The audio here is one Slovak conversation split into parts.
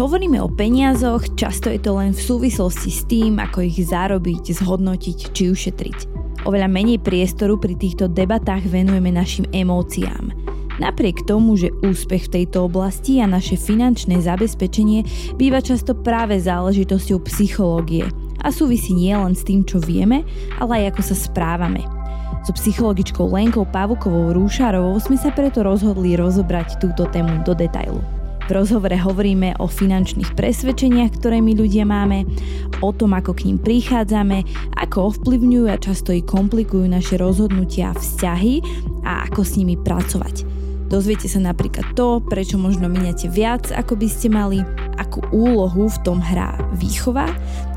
hovoríme o peniazoch, často je to len v súvislosti s tým, ako ich zarobiť, zhodnotiť či ušetriť. Oveľa menej priestoru pri týchto debatách venujeme našim emóciám. Napriek tomu, že úspech v tejto oblasti a naše finančné zabezpečenie býva často práve záležitosťou psychológie a súvisí nielen s tým, čo vieme, ale aj ako sa správame. So psychologičkou Lenkou Pavukovou Rúšarovou sme sa preto rozhodli rozobrať túto tému do detailu. V rozhovore hovoríme o finančných presvedčeniach, ktoré my ľudia máme, o tom, ako k ním prichádzame, ako ovplyvňujú a často i komplikujú naše rozhodnutia a vzťahy a ako s nimi pracovať. Dozviete sa napríklad to, prečo možno miniate viac, ako by ste mali, akú úlohu v tom hrá výchova,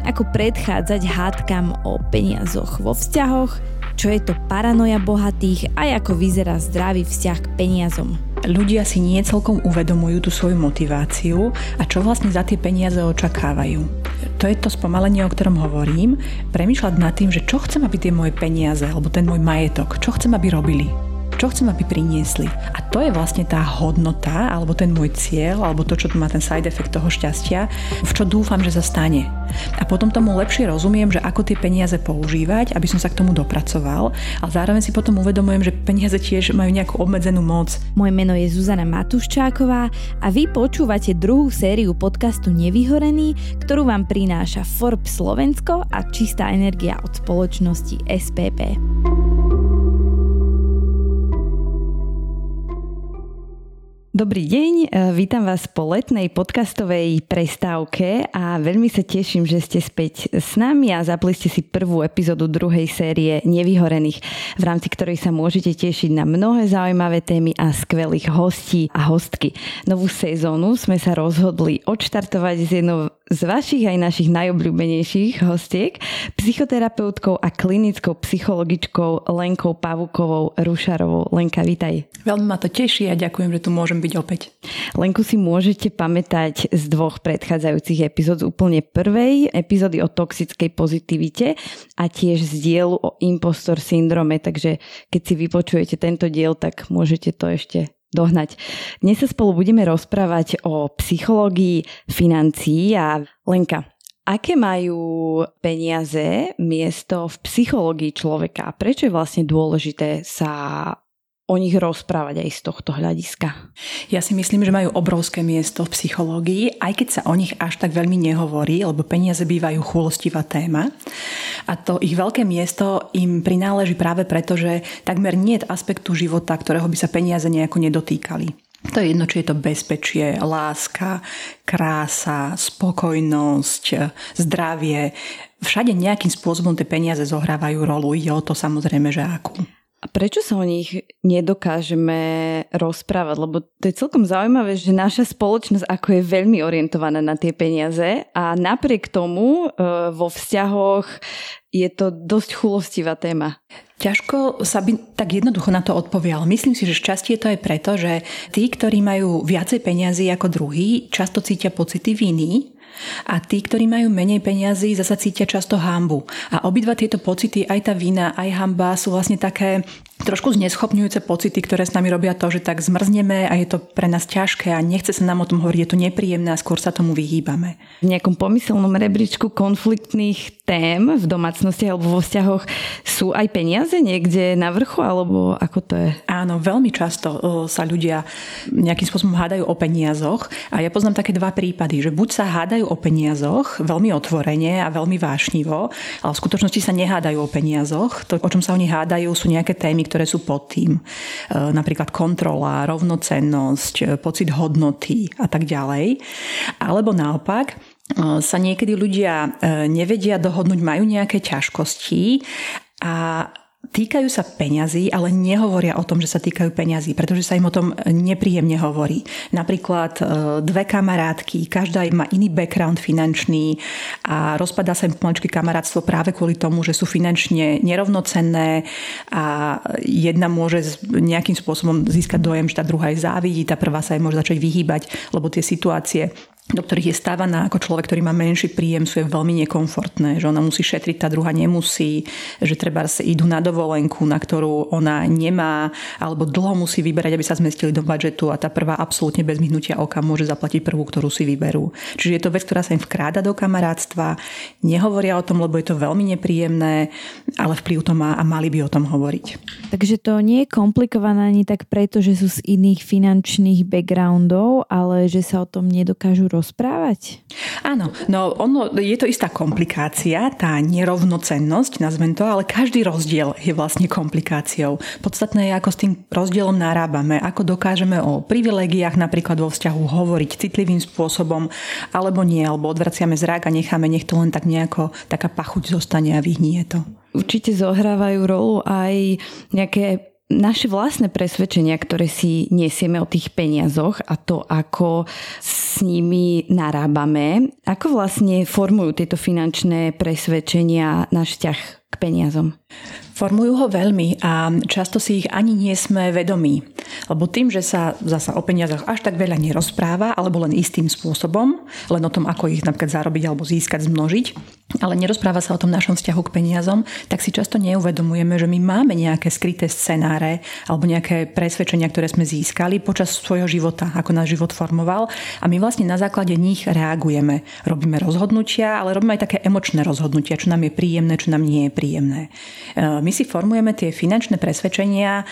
ako predchádzať hádkam o peniazoch vo vzťahoch, čo je to paranoja bohatých a ako vyzerá zdravý vzťah k peniazom ľudia si nie celkom uvedomujú tú svoju motiváciu a čo vlastne za tie peniaze očakávajú. To je to spomalenie, o ktorom hovorím. Premýšľať nad tým, že čo chcem, aby tie moje peniaze alebo ten môj majetok, čo chcem, aby robili čo chcem, aby priniesli. A to je vlastne tá hodnota, alebo ten môj cieľ, alebo to, čo má ten side effect toho šťastia, v čo dúfam, že sa stane. A potom tomu lepšie rozumiem, že ako tie peniaze používať, aby som sa k tomu dopracoval, ale zároveň si potom uvedomujem, že peniaze tiež majú nejakú obmedzenú moc. Moje meno je Zuzana Matuščáková a vy počúvate druhú sériu podcastu Nevyhorený, ktorú vám prináša Forbes Slovensko a čistá energia od spoločnosti SPP. Dobrý deň, e, vítam vás po letnej podcastovej prestávke a veľmi sa teším, že ste späť s nami a zapli ste si prvú epizódu druhej série Nevyhorených, v rámci ktorej sa môžete tešiť na mnohé zaujímavé témy a skvelých hostí a hostky. Novú sezónu sme sa rozhodli odštartovať s jednou z vašich aj našich najobľúbenejších hostiek, psychoterapeutkou a klinickou psychologičkou Lenkou Pavukovou Rušarovou. Lenka, vítaj. Veľmi ma to teší a ďakujem, že tu môžem byť opäť. Lenku si môžete pamätať z dvoch predchádzajúcich epizód. Úplne prvej epizódy o toxickej pozitivite a tiež z dielu o impostor syndrome, takže keď si vypočujete tento diel, tak môžete to ešte dohnať. Dnes sa spolu budeme rozprávať o psychológii financií a Lenka, aké majú peniaze miesto v psychológii človeka prečo je vlastne dôležité sa o nich rozprávať aj z tohto hľadiska? Ja si myslím, že majú obrovské miesto v psychológii, aj keď sa o nich až tak veľmi nehovorí, lebo peniaze bývajú chulostivá téma. A to ich veľké miesto im prináleží práve preto, že takmer nie je aspektu života, ktorého by sa peniaze nejako nedotýkali. To je jedno, či je to bezpečie, láska, krása, spokojnosť, zdravie. Všade nejakým spôsobom tie peniaze zohrávajú rolu. Ide o to samozrejme, že akú. A prečo sa o nich nedokážeme rozprávať? Lebo to je celkom zaujímavé, že naša spoločnosť ako je veľmi orientovaná na tie peniaze a napriek tomu e, vo vzťahoch je to dosť chulostivá téma. Ťažko sa by tak jednoducho na to odpovial. Myslím si, že šťastie to je preto, že tí, ktorí majú viacej peniazy ako druhý, často cítia pocity viny a tí, ktorí majú menej peniazy, zasa cítia často hambu. A obidva tieto pocity, aj tá vina, aj hamba sú vlastne také trošku zneschopňujúce pocity, ktoré s nami robia to, že tak zmrzneme a je to pre nás ťažké a nechce sa nám o tom hovoriť, je to nepríjemné a skôr sa tomu vyhýbame. V nejakom pomyselnom rebríčku konfliktných tém v domácnosti alebo vo vzťahoch sú aj peniaze niekde na vrchu alebo ako to je? Áno, veľmi často sa ľudia nejakým spôsobom hádajú o peniazoch a ja poznám také dva prípady, že buď sa hádajú o peniazoch veľmi otvorene a veľmi vášnivo, ale v skutočnosti sa nehádajú o peniazoch. To, o čom sa oni hádajú, sú nejaké témy, ktoré sú pod tým. E, napríklad kontrola, rovnocennosť, e, pocit hodnoty a tak ďalej. Alebo naopak, sa niekedy ľudia nevedia dohodnúť, majú nejaké ťažkosti a týkajú sa peňazí, ale nehovoria o tom, že sa týkajú peňazí, pretože sa im o tom nepríjemne hovorí. Napríklad e, dve kamarátky, každá má iný background finančný a rozpadá sa im pomaličky kamarátstvo práve kvôli tomu, že sú finančne nerovnocenné a jedna môže nejakým spôsobom získať dojem, že tá druhá je závidí, tá prvá sa jej môže začať vyhýbať, lebo tie situácie do ktorých je stávaná ako človek, ktorý má menší príjem, sú je veľmi nekomfortné, že ona musí šetriť, tá druhá nemusí, že treba sa idú na dovolenku, na ktorú ona nemá, alebo dlho musí vyberať, aby sa zmestili do budžetu a tá prvá absolútne bez myhnutia oka môže zaplatiť prvú, ktorú si vyberú. Čiže je to vec, ktorá sa im vkráda do kamarátstva, nehovoria o tom, lebo je to veľmi nepríjemné, ale vplyv to má a mali by o tom hovoriť. Takže to nie je komplikované ani tak preto, že sú z iných finančných backgroundov, ale že sa o tom nedokážu rozprávať? Áno, no ono, je to istá komplikácia, tá nerovnocennosť, nazvem to, ale každý rozdiel je vlastne komplikáciou. Podstatné je, ako s tým rozdielom narábame, ako dokážeme o privilegiách napríklad vo vzťahu hovoriť citlivým spôsobom, alebo nie, alebo odvraciame zrák a necháme, nech to len tak nejako, taká pachuť zostane a vyhnie to. Určite zohrávajú rolu aj nejaké naše vlastné presvedčenia, ktoré si nesieme o tých peniazoch a to, ako s nimi narábame, ako vlastne formujú tieto finančné presvedčenia náš vzťah k peniazom? Formujú ho veľmi a často si ich ani nie sme vedomí. Lebo tým, že sa zasa o peniazoch až tak veľa nerozpráva, alebo len istým spôsobom, len o tom, ako ich napríklad zarobiť alebo získať, zmnožiť, ale nerozpráva sa o tom našom vzťahu k peniazom, tak si často neuvedomujeme, že my máme nejaké skryté scenáre alebo nejaké presvedčenia, ktoré sme získali počas svojho života, ako náš život formoval a my vlastne na základe nich reagujeme. Robíme rozhodnutia, ale robíme aj také emočné rozhodnutia, čo nám je príjemné, čo nám nie je príjemné. E, my si formujeme tie finančné presvedčenia e,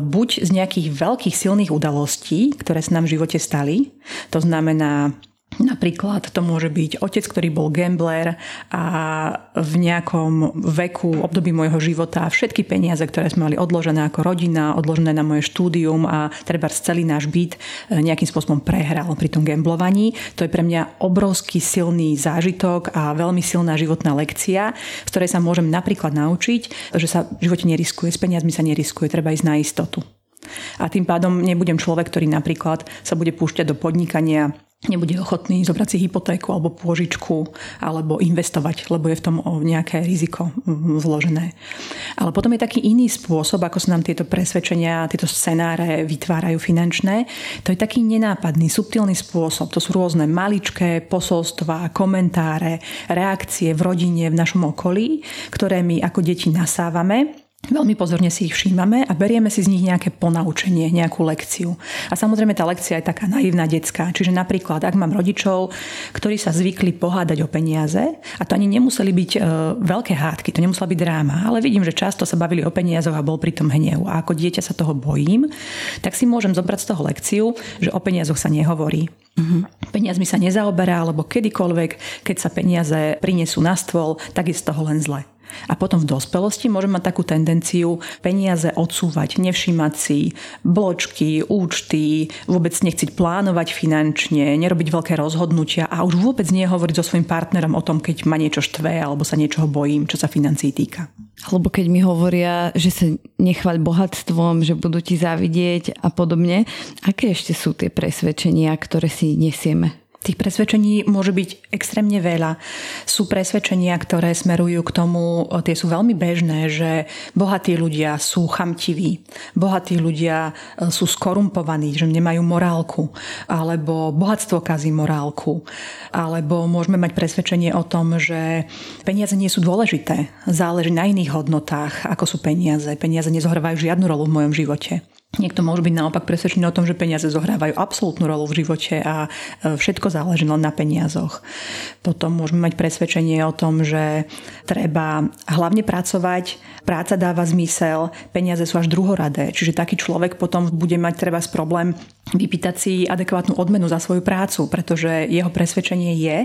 buď z nejakých veľkých silných udalostí, ktoré sa nám v živote stali. To znamená Napríklad to môže byť otec, ktorý bol gambler a v nejakom veku, období môjho života všetky peniaze, ktoré sme mali odložené ako rodina, odložené na moje štúdium a treba celý náš byt e, nejakým spôsobom prehral pri tom gamblovaní. To je pre mňa obrovský silný zážitok a veľmi silná životná lekcia, z ktorej sa môžem napríklad naučiť, že sa v živote neriskuje, s peniazmi sa neriskuje, treba ísť na istotu. A tým pádom nebudem človek, ktorý napríklad sa bude púšťať do podnikania nebude ochotný zobrať si hypotéku alebo pôžičku alebo investovať, lebo je v tom nejaké riziko vložené. Ale potom je taký iný spôsob, ako sa nám tieto presvedčenia, tieto scenáre vytvárajú finančné. To je taký nenápadný, subtilný spôsob. To sú rôzne maličké posolstva, komentáre, reakcie v rodine, v našom okolí, ktoré my ako deti nasávame Veľmi pozorne si ich všímame a berieme si z nich nejaké ponaučenie, nejakú lekciu. A samozrejme tá lekcia je taká naivná detská. Čiže napríklad, ak mám rodičov, ktorí sa zvykli pohádať o peniaze, a to ani nemuseli byť e, veľké hádky, to nemusela byť dráma, ale vidím, že často sa bavili o peniazoch a bol pri tom hnev. A ako dieťa sa toho bojím, tak si môžem zobrať z toho lekciu, že o peniazoch sa nehovorí. Uh-huh. Peniazmi sa nezaoberá, alebo kedykoľvek, keď sa peniaze prinesú na stôl, tak je z toho len zle. A potom v dospelosti môžem mať takú tendenciu peniaze odsúvať, nevšímať si bločky, účty, vôbec nechciť plánovať finančne, nerobiť veľké rozhodnutia a už vôbec nie hovoriť so svojím partnerom o tom, keď ma niečo štve alebo sa niečoho bojím, čo sa financií týka. Alebo keď mi hovoria, že sa nechvať bohatstvom, že budú ti závidieť a podobne. Aké ešte sú tie presvedčenia, ktoré si nesieme? Tých presvedčení môže byť extrémne veľa. Sú presvedčenia, ktoré smerujú k tomu, tie sú veľmi bežné, že bohatí ľudia sú chamtiví, bohatí ľudia e, sú skorumpovaní, že nemajú morálku, alebo bohatstvo kazí morálku, alebo môžeme mať presvedčenie o tom, že peniaze nie sú dôležité, záleží na iných hodnotách, ako sú peniaze. Peniaze nezohrávajú žiadnu rolu v mojom živote. Niekto môže byť naopak presvedčený o tom, že peniaze zohrávajú absolútnu rolu v živote a e, všetko záleží len na peniazoch. Potom môžeme mať presvedčenie o tom, že treba hlavne pracovať, práca dáva zmysel, peniaze sú až druhoradé. Čiže taký človek potom bude mať treba problém vypýtať si adekvátnu odmenu za svoju prácu, pretože jeho presvedčenie je,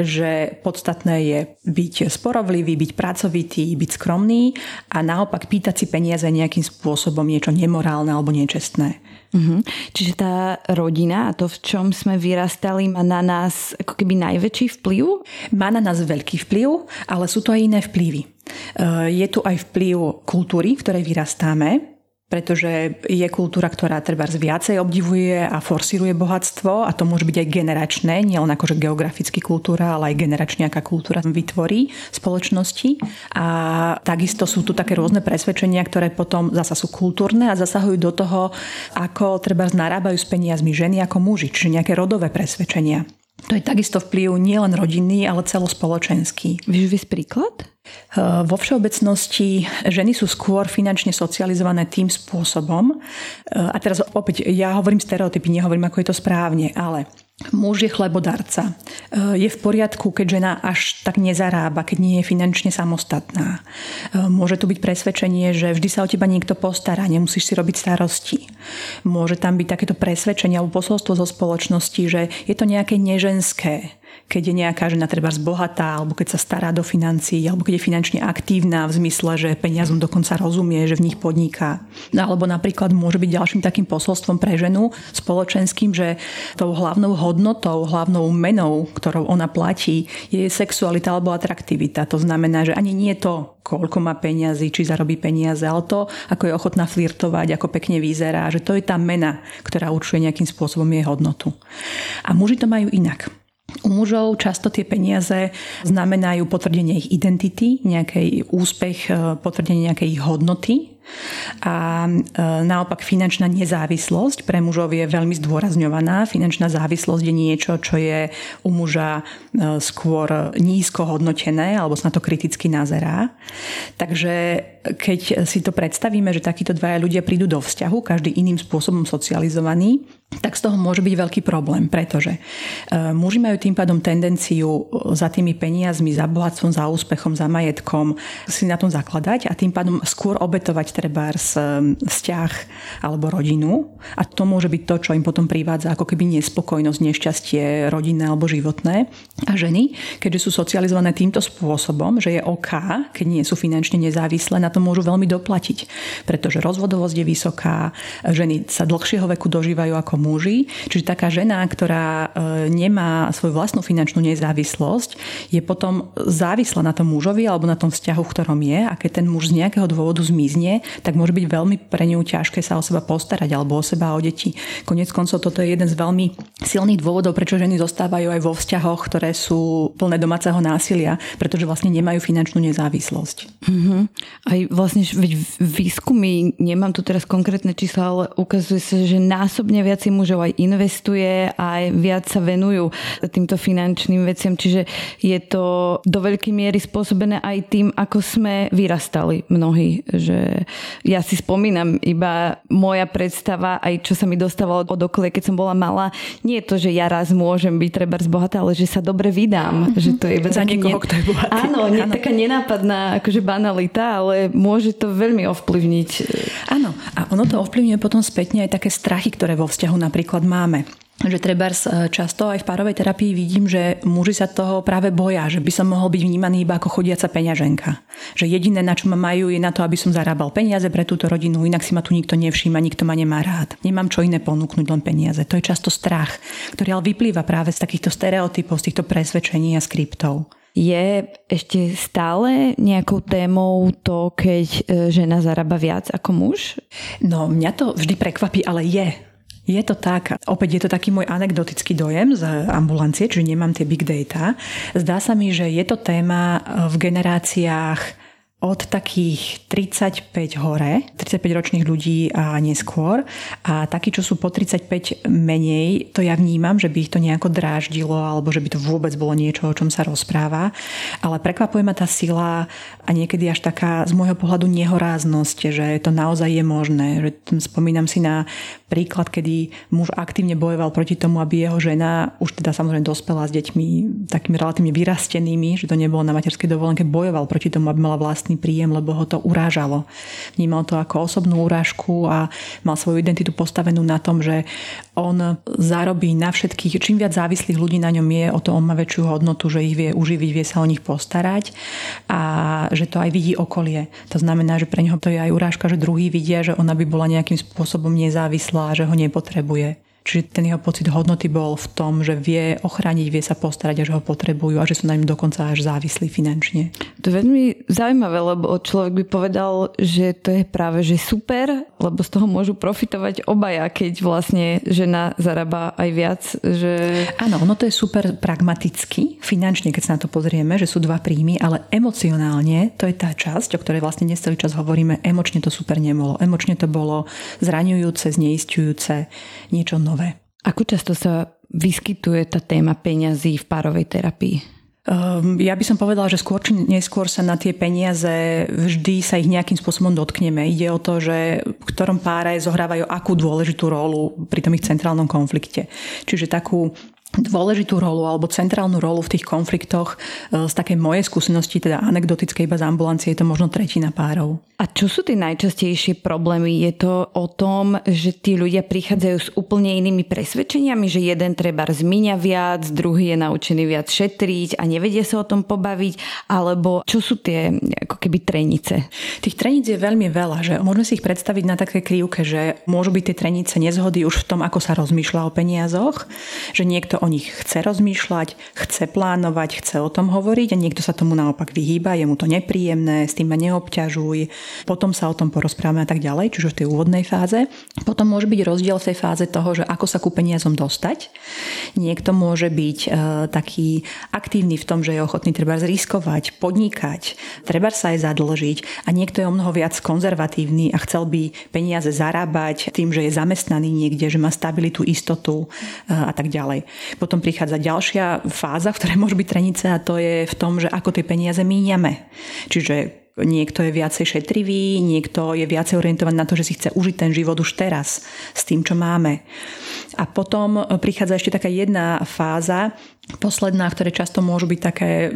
že podstatné je byť sporovlivý, byť pracovitý, byť skromný a naopak pýtať si peniaze nejakým spôsobom niečo nemorálne alebo nečestné. Uh-huh. Čiže tá rodina a to, v čom sme vyrastali, má na nás ako keby najväčší vplyv? Má na nás veľký vplyv, ale sú to aj iné vplyvy. Je tu aj vplyv kultúry, v ktorej vyrastáme, pretože je kultúra, ktorá treba viacej obdivuje a forsíruje bohatstvo a to môže byť aj generačné, nielen akože geograficky kultúra, ale aj generačne, aká kultúra vytvorí spoločnosti. A takisto sú tu také rôzne presvedčenia, ktoré potom zasa sú kultúrne a zasahujú do toho, ako treba narábajú s peniazmi ženy ako muži, čiže nejaké rodové presvedčenia. To je takisto vplyv nielen rodinný, ale celospoločenský. Vieš vysť príklad? Vo všeobecnosti ženy sú skôr finančne socializované tým spôsobom. A teraz opäť, ja hovorím stereotypy, nehovorím, ako je to správne, ale muž je chlebodarca. Je v poriadku, keď žena až tak nezarába, keď nie je finančne samostatná. Môže tu byť presvedčenie, že vždy sa o teba niekto postará, nemusíš si robiť starosti. Môže tam byť takéto presvedčenie alebo posolstvo zo spoločnosti, že je to nejaké neženské, keď je nejaká žena treba bohatá, alebo keď sa stará do financií, alebo keď je finančne aktívna v zmysle, že peniazom dokonca rozumie, že v nich podniká. No, alebo napríklad môže byť ďalším takým posolstvom pre ženu spoločenským, že tou hlavnou hodnotou, hlavnou menou, ktorou ona platí, je sexualita alebo atraktivita. To znamená, že ani nie to, koľko má peniazy, či zarobí peniaze, ale to, ako je ochotná flirtovať, ako pekne vyzerá, že to je tá mena, ktorá určuje nejakým spôsobom jej hodnotu. A muži to majú inak. U mužov často tie peniaze znamenajú potvrdenie ich identity, nejaký úspech, e, potvrdenie nejakej ich hodnoty, a e, naopak finančná nezávislosť pre mužov je veľmi zdôrazňovaná. Finančná závislosť je niečo, čo je u muža e, skôr nízko hodnotené alebo sa na to kriticky nazerá. Takže keď si to predstavíme, že takíto dvaja ľudia prídu do vzťahu, každý iným spôsobom socializovaný, tak z toho môže byť veľký problém, pretože e, muži majú tým pádom tendenciu za tými peniazmi, za bohatstvom, za úspechom, za majetkom si na tom zakladať a tým pádom skôr obetovať treba vzťah alebo rodinu a to môže byť to, čo im potom privádza ako keby nespokojnosť, nešťastie rodinné alebo životné. A ženy, keďže sú socializované týmto spôsobom, že je OK, keď nie sú finančne nezávislé, na to môžu veľmi doplatiť, pretože rozvodovosť je vysoká, ženy sa dlhšieho veku dožívajú ako muži. Čiže taká žena, ktorá e, nemá svoju vlastnú finančnú nezávislosť, je potom závislá na tom mužovi alebo na tom vzťahu, v ktorom je a keď ten muž z nejakého dôvodu zmizne, tak môže byť veľmi pre ňu ťažké sa o seba postarať alebo o seba o deti. Konec koncov toto je jeden z veľmi silných dôvodov, prečo ženy zostávajú aj vo vzťahoch, ktoré sú plné domáceho násilia, pretože vlastne nemajú finančnú nezávislosť. Mm-hmm. Aj vlastne veď výskumy, nemám tu teraz konkrétne čísla, ale ukazuje sa, že násobne viac mužov aj investuje aj viac sa venujú týmto finančným veciam. Čiže je to do veľkej miery spôsobené aj tým, ako sme vyrastali mnohí. Že ja si spomínam iba moja predstava, aj čo sa mi dostávalo od okolie, keď som bola malá. Nie je to, že ja raz môžem byť treba bohatá, ale že sa dobre vydám. Mm-hmm. Že to je Za niekoho, ne... kto je bohatý. Áno, nie áno. taká nenápadná akože banalita, ale môže to veľmi ovplyvniť. Áno, a ono to ovplyvňuje potom spätne aj také strachy, ktoré vo vzťahu napríklad máme že treba často aj v párovej terapii vidím, že muži sa toho práve boja, že by som mohol byť vnímaný iba ako chodiaca peňaženka. Že jediné, na čo ma majú, je na to, aby som zarábal peniaze pre túto rodinu, inak si ma tu nikto nevšíma, nikto ma nemá rád. Nemám čo iné ponúknuť, len peniaze. To je často strach, ktorý ale vyplýva práve z takýchto stereotypov, z týchto presvedčení a skriptov. Je ešte stále nejakou témou to, keď e, žena zarába viac ako muž? No, mňa to vždy prekvapí, ale je. Je to tak. Opäť je to taký môj anekdotický dojem z ambulancie, čiže nemám tie big data. Zdá sa mi, že je to téma v generáciách od takých 35 hore, 35 ročných ľudí a neskôr. A takí, čo sú po 35 menej, to ja vnímam, že by ich to nejako dráždilo alebo že by to vôbec bolo niečo, o čom sa rozpráva. Ale prekvapuje ma tá sila a niekedy až taká z môjho pohľadu nehoráznosť, že to naozaj je možné. Že spomínam si na príklad, kedy muž aktívne bojoval proti tomu, aby jeho žena, už teda samozrejme dospela s deťmi takými relatívne vyrastenými, že to nebolo na materskej dovolenke, bojoval proti tomu, aby mala vlastný vlastný príjem, lebo ho to urážalo. Vnímal to ako osobnú urážku a mal svoju identitu postavenú na tom, že on zarobí na všetkých, čím viac závislých ľudí na ňom je, o to on má väčšiu hodnotu, že ich vie uživiť, vie sa o nich postarať a že to aj vidí okolie. To znamená, že pre neho to je aj urážka, že druhý vidia, že ona by bola nejakým spôsobom nezávislá, že ho nepotrebuje. Čiže ten jeho pocit hodnoty bol v tom, že vie ochrániť, vie sa postarať, až ho potrebujú a že sú na ním dokonca až závislí finančne. To je veľmi zaujímavé, lebo človek by povedal, že to je práve že super, lebo z toho môžu profitovať obaja, keď vlastne žena zarába aj viac. Že... Áno, ono to je super pragmaticky, finančne, keď sa na to pozrieme, že sú dva príjmy, ale emocionálne to je tá časť, o ktorej vlastne dnes celý čas hovoríme, emočne to super nebolo. Emočne to bolo zraňujúce, zneistujúce, niečo nové. Ako často sa vyskytuje tá téma peňazí v párovej terapii? Ehm, ja by som povedala, že skôr či neskôr sa na tie peniaze vždy sa ich nejakým spôsobom dotkneme. Ide o to, že v ktorom páre zohrávajú akú dôležitú rolu pri tom ich centrálnom konflikte. Čiže takú dôležitú rolu alebo centrálnu rolu v tých konfliktoch e, z takej mojej skúsenosti, teda anekdotickej iba z ambulancie, je to možno tretina párov. A čo sú tie najčastejšie problémy? Je to o tom, že tí ľudia prichádzajú s úplne inými presvedčeniami, že jeden treba zmiňa viac, druhý je naučený viac šetriť a nevedia sa o tom pobaviť, alebo čo sú tie ako keby trenice? Tých treníc je veľmi veľa, že môžeme si ich predstaviť na také krivke, že môžu byť tie trenice nezhody už v tom, ako sa rozmýšľa o peniazoch, že niekto o nich chce rozmýšľať, chce plánovať, chce o tom hovoriť a niekto sa tomu naopak vyhýba, je mu to nepríjemné, s tým ma neobťažuj, potom sa o tom porozprávame a tak ďalej, čiže v tej úvodnej fáze. Potom môže byť rozdiel v tej fáze toho, že ako sa ku peniazom dostať. Niekto môže byť e, taký aktívny v tom, že je ochotný treba zriskovať, podnikať, treba sa aj zadlžiť a niekto je o mnoho viac konzervatívny a chcel by peniaze zarábať tým, že je zamestnaný niekde, že má stabilitu, istotu e, a tak ďalej. Potom prichádza ďalšia fáza, v ktorej môže byť trenice a to je v tom, že ako tie peniaze míňame. Čiže Niekto je viacej šetrivý, niekto je viacej orientovaný na to, že si chce užiť ten život už teraz s tým, čo máme. A potom prichádza ešte taká jedna fáza, posledná, ktoré často môžu byť také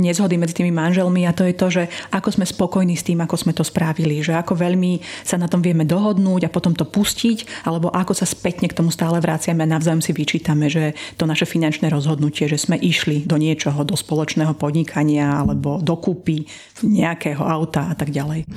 nezhody medzi tými manželmi a to je to, že ako sme spokojní s tým, ako sme to spravili, že ako veľmi sa na tom vieme dohodnúť a potom to pustiť, alebo ako sa spätne k tomu stále vraciame a navzájom si vyčítame, že to naše finančné rozhodnutie, že sme išli do niečoho, do spoločného podnikania alebo do kúpy nejakého auta a tak ďalej.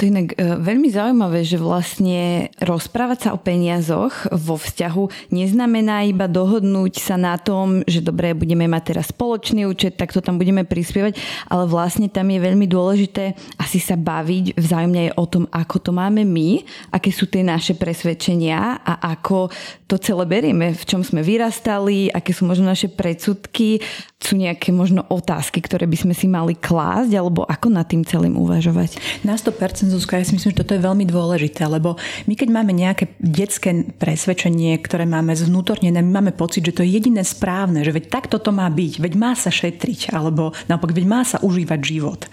To je inak e, veľmi zaujímavé, že vlastne rozprávať sa o peniazoch vo vzťahu neznamená iba dohodnúť sa na tom, že dobre, budeme mať teraz spoločný účet, tak to tam budeme prispievať, ale vlastne tam je veľmi dôležité asi sa baviť vzájomne aj o tom, ako to máme my, aké sú tie naše presvedčenia a ako to celé berieme, v čom sme vyrastali, aké sú možno naše predsudky, sú nejaké možno otázky, ktoré by sme si mali klásť, alebo ako nad tým celým uvažovať? Na 100% Zuzka, ja si myslím, že toto je veľmi dôležité, lebo my keď máme nejaké detské presvedčenie, ktoré máme zvnútornené, my máme pocit, že to je jediné správne, že veď takto to má byť, veď má sa šetriť, alebo naopak, veď má sa užívať život.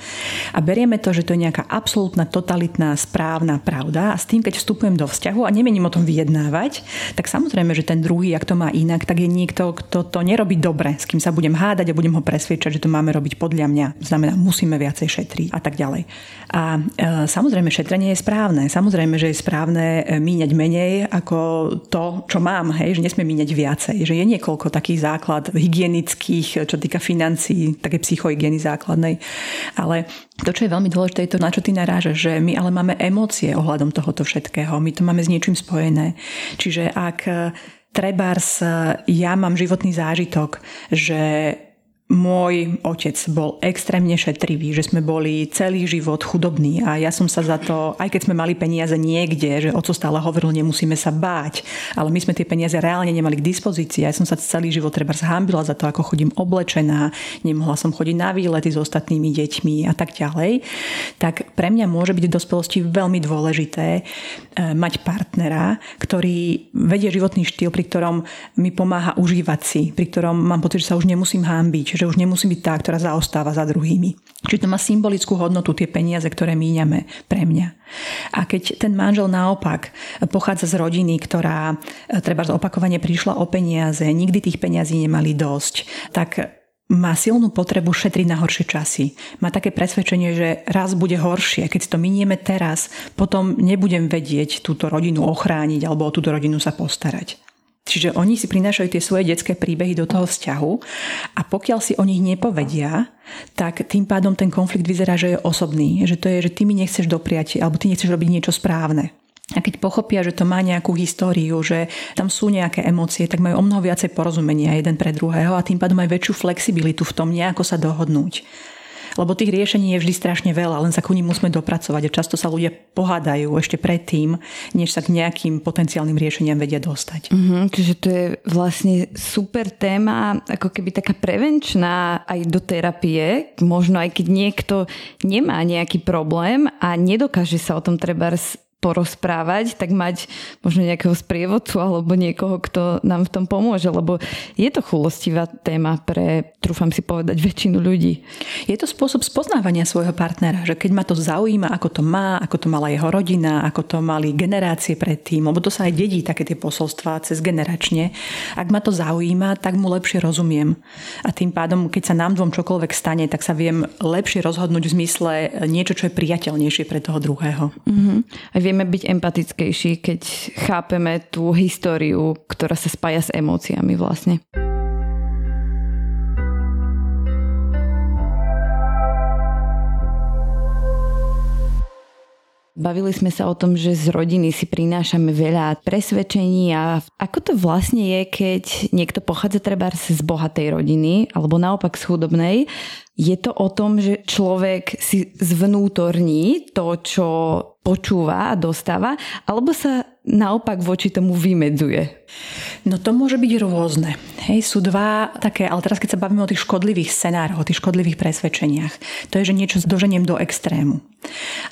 A berieme to, že to je nejaká absolútna, totalitná, správna pravda a s tým, keď vstupujem do vzťahu a nemením o tom vyjednávať, tak samozrejme, že ten druhý, ak to má inak, tak je niekto, kto to nerobí dobre, s kým sa budem hádať a budem ho presviečať, že to máme robiť podľa mňa. Znamená, musíme viacej šetriť a tak ďalej. A e, Samozrejme, šetrenie je správne. Samozrejme, že je správne e, míňať menej ako to, čo mám, hej, že nesmie míňať viacej. Že je niekoľko takých základ hygienických, čo týka financií, také psychohygieny základnej. Ale to, čo je veľmi dôležité, je to, na čo ty narážaš, že my ale máme emócie ohľadom tohoto všetkého. My to máme s niečím spojené. Čiže ak e, trebárs e, ja mám životný zážitok, že môj otec bol extrémne šetrivý, že sme boli celý život chudobní a ja som sa za to, aj keď sme mali peniaze niekde, že oco stále hovoril, nemusíme sa báť, ale my sme tie peniaze reálne nemali k dispozícii. Ja som sa celý život treba zhambila za to, ako chodím oblečená, nemohla som chodiť na výlety s ostatnými deťmi a tak ďalej. Tak pre mňa môže byť v dospelosti veľmi dôležité e, mať partnera, ktorý vedie životný štýl, pri ktorom mi pomáha užívať si, pri ktorom mám pocit, že sa už nemusím hámbiť, že už nemusí byť tá, ktorá zaostáva za druhými. Čiže to má symbolickú hodnotu tie peniaze, ktoré míňame pre mňa. A keď ten manžel naopak pochádza z rodiny, ktorá e, treba opakovane prišla o peniaze, nikdy tých peniazí nemali dosť, tak má silnú potrebu šetriť na horšie časy. Má také presvedčenie, že raz bude horšie. Keď to minieme teraz, potom nebudem vedieť túto rodinu ochrániť alebo o túto rodinu sa postarať. Čiže oni si prinášajú tie svoje detské príbehy do toho vzťahu a pokiaľ si o nich nepovedia, tak tým pádom ten konflikt vyzerá, že je osobný. Že to je, že ty mi nechceš dopriať alebo ty nechceš robiť niečo správne. A keď pochopia, že to má nejakú históriu, že tam sú nejaké emócie, tak majú o mnoho viacej porozumenia jeden pre druhého a tým pádom aj väčšiu flexibilitu v tom nejako sa dohodnúť lebo tých riešení je vždy strašne veľa, len sa ku ním musíme dopracovať a často sa ľudia pohádajú ešte predtým, než sa k nejakým potenciálnym riešeniam vedia dostať. Mm-hmm, čiže to je vlastne super téma, ako keby taká prevenčná aj do terapie, možno aj keď niekto nemá nejaký problém a nedokáže sa o tom treba porozprávať, tak mať možno nejakého sprievodcu alebo niekoho, kto nám v tom pomôže, lebo je to chulostivá téma pre, trúfam si povedať, väčšinu ľudí. Je to spôsob spoznávania svojho partnera, že keď ma to zaujíma, ako to má, ako to mala jeho rodina, ako to mali generácie predtým, lebo to sa aj dedí také tie posolstvá cez generačne. Ak ma to zaujíma, tak mu lepšie rozumiem. A tým pádom, keď sa nám dvom čokoľvek stane, tak sa viem lepšie rozhodnúť v zmysle niečo, čo je priateľnejšie pre toho druhého. Mm-hmm. A vieme byť empatickejší, keď chápeme tú históriu, ktorá sa spája s emóciami vlastne. Bavili sme sa o tom, že z rodiny si prinášame veľa presvedčení a ako to vlastne je, keď niekto pochádza treba z bohatej rodiny alebo naopak z chudobnej. Je to o tom, že človek si zvnútorní to, čo počúva a dostáva, alebo sa naopak voči tomu vymedzuje? No to môže byť rôzne. Hej, sú dva také, ale teraz keď sa bavíme o tých škodlivých scenároch, o tých škodlivých presvedčeniach, to je, že niečo doženiem do extrému.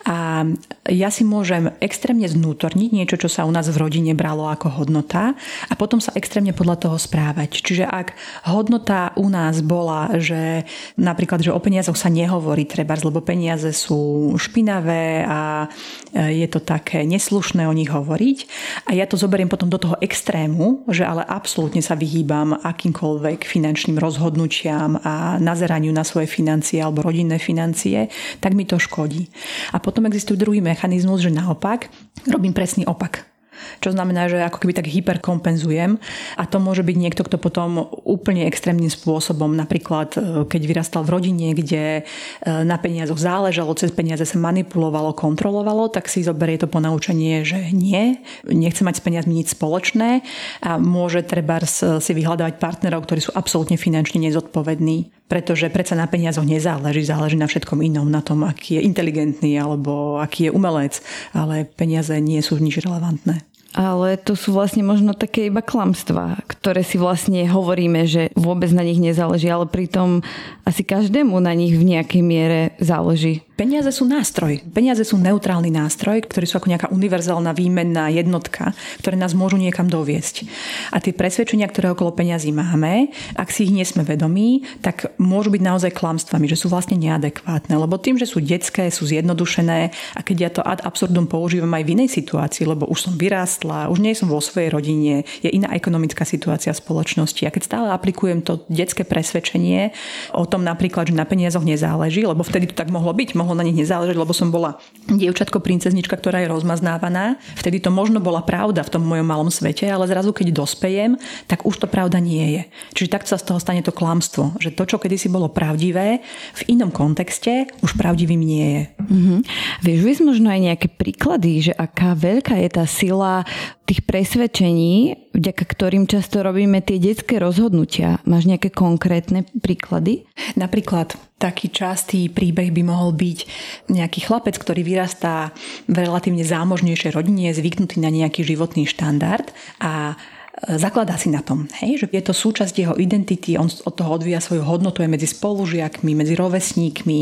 A ja si môžem extrémne znútorniť niečo, čo sa u nás v rodine bralo ako hodnota a potom sa extrémne podľa toho správať. Čiže ak hodnota u nás bola, že napríklad, že o peniazoch sa nehovorí treba, lebo peniaze sú špinavé a e, je to také neslušné o nich hovoriť a ja to zoberiem potom do toho extrému, že ale absolútne sa vyhýbam akýmkoľvek finančným rozhodnutiam a nazeraniu na svoje financie alebo rodinné financie, tak mi to škodí. A potom existuje druhý mechanizmus, že naopak robím presný opak čo znamená, že ako keby tak hyperkompenzujem. A to môže byť niekto, kto potom úplne extrémnym spôsobom, napríklad e, keď vyrastal v rodine, kde e, na peniazoch záležalo, cez peniaze sa manipulovalo, kontrolovalo, tak si zoberie to ponaučenie, že nie, nechce mať s peniazmi nič spoločné a môže treba si vyhľadávať partnerov, ktorí sú absolútne finančne nezodpovední pretože predsa na peniazoch nezáleží, záleží na všetkom inom, na tom, aký je inteligentný alebo aký je umelec, ale peniaze nie sú nič relevantné ale to sú vlastne možno také iba klamstvá, ktoré si vlastne hovoríme, že vôbec na nich nezáleží, ale pritom asi každému na nich v nejakej miere záleží. Peniaze sú nástroj. Peniaze sú neutrálny nástroj, ktorý sú ako nejaká univerzálna výmenná jednotka, ktoré nás môžu niekam doviesť. A tie presvedčenia, ktoré okolo peňazí máme, ak si ich nie sme vedomí, tak môžu byť naozaj klamstvami, že sú vlastne neadekvátne. Lebo tým, že sú detské, sú zjednodušené a keď ja to ad absurdum používam aj v inej situácii, lebo už som vyrástla, už nie som vo svojej rodine, je iná ekonomická situácia spoločnosti. A keď stále aplikujem to detské presvedčenie o tom napríklad, že na peniazoch nezáleží, lebo vtedy to tak mohlo byť mohlo na nich nezáležať, lebo som bola dievčatko princeznička, ktorá je rozmaznávaná. Vtedy to možno bola pravda v tom mojom malom svete, ale zrazu keď dospejem, tak už to pravda nie je. Čiže takto sa z toho stane to klamstvo, že to, čo kedysi bolo pravdivé, v inom kontexte už pravdivým nie je. Mm-hmm. Vieš možno aj nejaké príklady, že aká veľká je tá sila tých presvedčení, vďaka ktorým často robíme tie detské rozhodnutia. Máš nejaké konkrétne príklady? Napríklad taký častý príbeh by mohol byť nejaký chlapec, ktorý vyrastá v relatívne zámožnejšej rodine, zvyknutý na nejaký životný štandard a zakladá si na tom, hej, že je to súčasť jeho identity, on od toho odvíja svoju hodnotu aj medzi spolužiakmi, medzi rovesníkmi,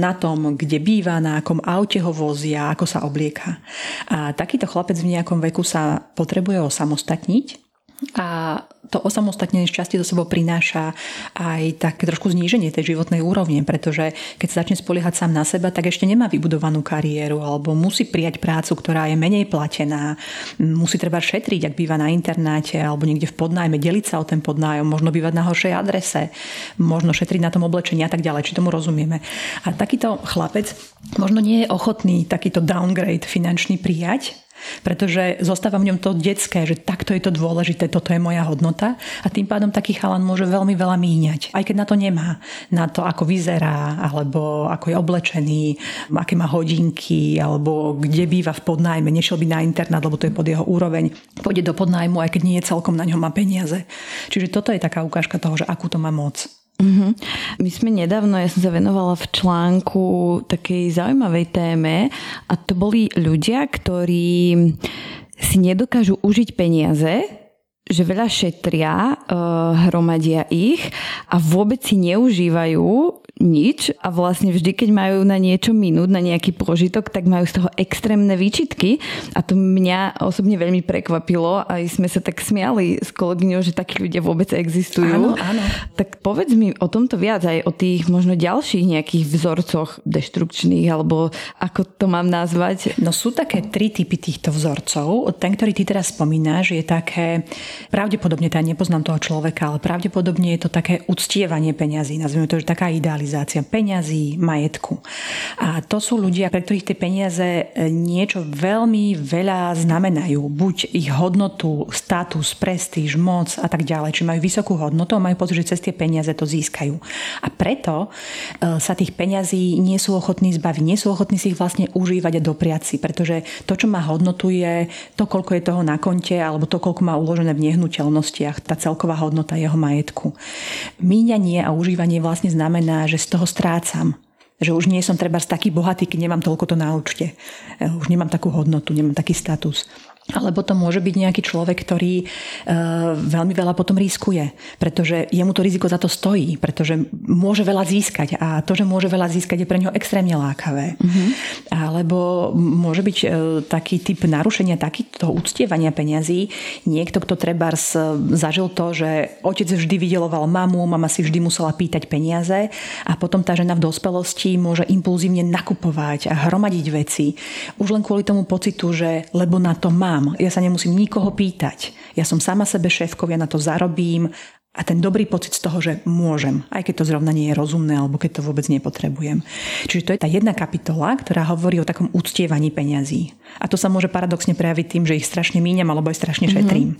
na tom, kde býva, na akom aute ho vozia, ako sa oblieka. A takýto chlapec v nejakom veku sa potrebuje osamostatniť a to osamostatnenie šťastie do sebou prináša aj tak trošku zníženie tej životnej úrovne, pretože keď sa začne spoliehať sám na seba, tak ešte nemá vybudovanú kariéru alebo musí prijať prácu, ktorá je menej platená, musí treba šetriť, ak býva na internáte alebo niekde v podnájme, deliť sa o ten podnájom, možno bývať na horšej adrese, možno šetriť na tom oblečení a tak ďalej, či tomu rozumieme. A takýto chlapec možno nie je ochotný takýto downgrade finančný prijať, pretože zostáva v ňom to detské, že takto je to dôležité, toto je moja hodnota a tým pádom taký chalan môže veľmi veľa míňať, aj keď na to nemá. Na to, ako vyzerá, alebo ako je oblečený, aké má hodinky, alebo kde býva v podnájme, nešiel by na internát, lebo to je pod jeho úroveň. Pôjde do podnájmu, aj keď nie je celkom na ňom má peniaze. Čiže toto je taká ukážka toho, že akú to má moc. Uh-huh. My sme nedávno, ja som sa venovala v článku takej zaujímavej téme a to boli ľudia, ktorí si nedokážu užiť peniaze, že veľa šetria, uh, hromadia ich a vôbec si neužívajú nič a vlastne vždy, keď majú na niečo minút, na nejaký požitok, tak majú z toho extrémne výčitky a to mňa osobne veľmi prekvapilo a sme sa tak smiali s kolegyňou, že takí ľudia vôbec existujú. Áno, áno. Tak povedz mi o tomto viac, aj o tých možno ďalších nejakých vzorcoch deštrukčných, alebo ako to mám nazvať? No sú také tri typy týchto vzorcov. Ten, ktorý ty teraz spomínaš, je také, pravdepodobne, teda nepoznám toho človeka, ale pravdepodobne je to také uctievanie peňazí. Nazvime to, že taká idealizácia peňazí, majetku. A to sú ľudia, pre ktorých tie peniaze e, niečo veľmi veľa znamenajú. Buď ich hodnotu, status, prestíž, moc a tak ďalej. Či majú vysokú hodnotu a majú pocit, že cez tie peniaze to získajú. A preto e, sa tých peňazí nie sú ochotní zbaviť, nie sú ochotní si ich vlastne užívať a dopriať si, pretože to, čo má hodnotu, je to, koľko je toho na konte alebo to, koľko má uložené v nehnuteľnostiach, tá celková hodnota jeho majetku. Míňanie a užívanie vlastne znamená, že z toho strácam že už nie som treba taký bohatý, keď nemám toľko to na účte. E, už nemám takú hodnotu, nemám taký status. Alebo to môže byť nejaký človek, ktorý uh, veľmi veľa potom riskuje, pretože jemu to riziko za to stojí, pretože môže veľa získať a to, že môže veľa získať, je pre neho extrémne lákavé. Uh-huh. Alebo môže byť uh, taký typ narušenia, takýto uctievania peňazí. Niekto, kto treba zažil to, že otec vždy vydeloval mamu, mama si vždy musela pýtať peniaze a potom tá žena v dospelosti môže impulzívne nakupovať a hromadiť veci. Už len kvôli tomu pocitu, že lebo na to mám. Ja sa nemusím nikoho pýtať. Ja som sama sebe šéfkov, ja na to zarobím a ten dobrý pocit z toho, že môžem, aj keď to zrovna nie je rozumné, alebo keď to vôbec nepotrebujem. Čiže to je tá jedna kapitola, ktorá hovorí o takom úctievaní peňazí. A to sa môže paradoxne prejaviť tým, že ich strašne míňam, alebo aj strašne mm-hmm. šetrím.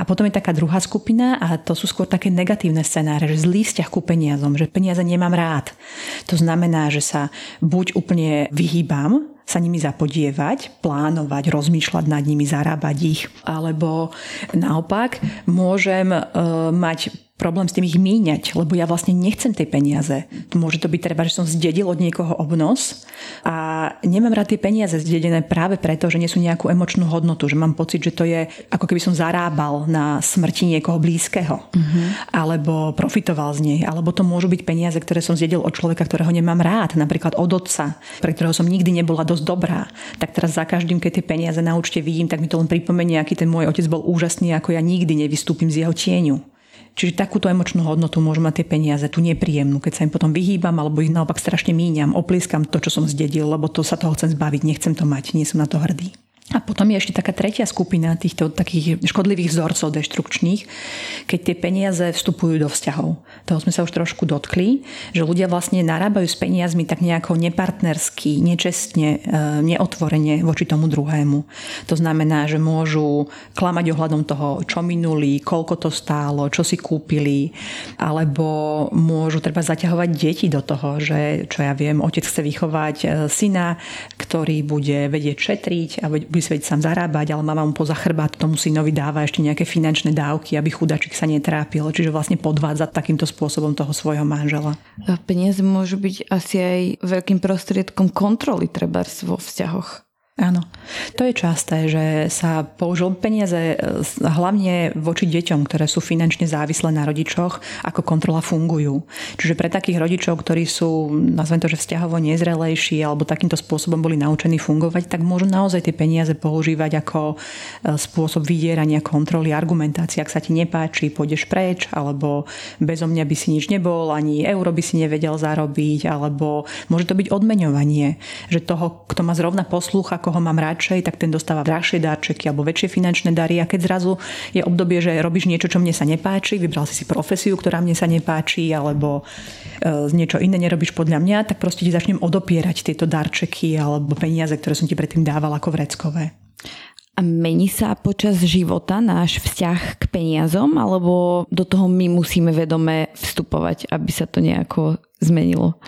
A potom je taká druhá skupina a to sú skôr také negatívne scenáre, že zlý vzťah ku peniazom, že peniaze nemám rád. To znamená, že sa buď úplne vyhýbam sa nimi zapodievať, plánovať, rozmýšľať nad nimi, zarábať ich. Alebo naopak môžem e, mať problém s tým ich míňať, lebo ja vlastne nechcem tie peniaze. Môže to byť treba, že som zdedil od niekoho obnos a nemám rád tie peniaze zdedené práve preto, že nie sú nejakú emočnú hodnotu, že mám pocit, že to je ako keby som zarábal na smrti niekoho blízkeho, uh-huh. alebo profitoval z nej, alebo to môžu byť peniaze, ktoré som zdedil od človeka, ktorého nemám rád, napríklad od otca, pre ktorého som nikdy nebola dosť dobrá. Tak teraz za každým, keď tie peniaze na účte vidím, tak mi to len pripomenie, aký ten môj otec bol úžasný, ako ja nikdy nevystúpim z jeho tieňu. Čiže takúto emočnú hodnotu môžu mať tie peniaze, tú nepríjemnú, keď sa im potom vyhýbam alebo ich naopak strašne míňam, oplieskam to, čo som zdedil, lebo to sa toho chcem zbaviť, nechcem to mať, nie som na to hrdý. A potom je ešte taká tretia skupina týchto takých škodlivých vzorcov deštrukčných, keď tie peniaze vstupujú do vzťahov. Toho sme sa už trošku dotkli, že ľudia vlastne narábajú s peniazmi tak nejako nepartnersky, nečestne, e, neotvorene voči tomu druhému. To znamená, že môžu klamať ohľadom toho, čo minuli, koľko to stálo, čo si kúpili, alebo môžu treba zaťahovať deti do toho, že čo ja viem, otec chce vychovať e, syna, ktorý bude vedieť šetriť a bude si vedieť sám zarábať, ale mama mu poza chrbát tomu synovi dáva ešte nejaké finančné dávky, aby chudačik sa netrápil. Čiže vlastne podvádza takýmto spôsobom toho svojho manžela. A peniaze môžu byť asi aj veľkým prostriedkom kontroly treba vo vzťahoch. Áno, to je časté, že sa použil peniaze e, hlavne voči deťom, ktoré sú finančne závislé na rodičoch, ako kontrola fungujú. Čiže pre takých rodičov, ktorí sú, nazvem to, že vzťahovo nezrelejší alebo takýmto spôsobom boli naučení fungovať, tak môžu naozaj tie peniaze používať ako e, spôsob vydierania kontroly, argumentácie. Ak sa ti nepáči, pôjdeš preč, alebo bezo mňa by si nič nebol, ani euro by si nevedel zarobiť, alebo môže to byť odmeňovanie, že toho, kto ma zrovna poslúcha, koho mám radšej, tak ten dostáva drahšie darčeky alebo väčšie finančné dary. A keď zrazu je obdobie, že robíš niečo, čo mne sa nepáči, vybral si si profesiu, ktorá mne sa nepáči, alebo e, niečo iné nerobíš podľa mňa, tak proste ti začnem odopierať tieto darčeky alebo peniaze, ktoré som ti predtým dával ako vreckové. A mení sa počas života náš vzťah k peniazom, alebo do toho my musíme vedome vstupovať, aby sa to nejako zmenilo?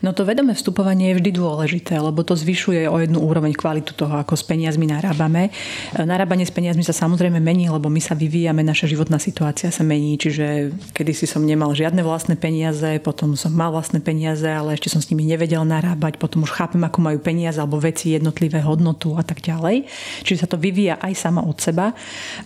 No to vedomé vstupovanie je vždy dôležité, lebo to zvyšuje o jednu úroveň kvalitu toho, ako s peniazmi narábame. Narábanie s peniazmi sa samozrejme mení, lebo my sa vyvíjame, naša životná situácia sa mení, čiže kedysi som nemal žiadne vlastné peniaze, potom som mal vlastné peniaze, ale ešte som s nimi nevedel narábať, potom už chápem, ako majú peniaze alebo veci jednotlivé hodnotu a tak ďalej. Čiže sa to vyvíja aj sama od seba,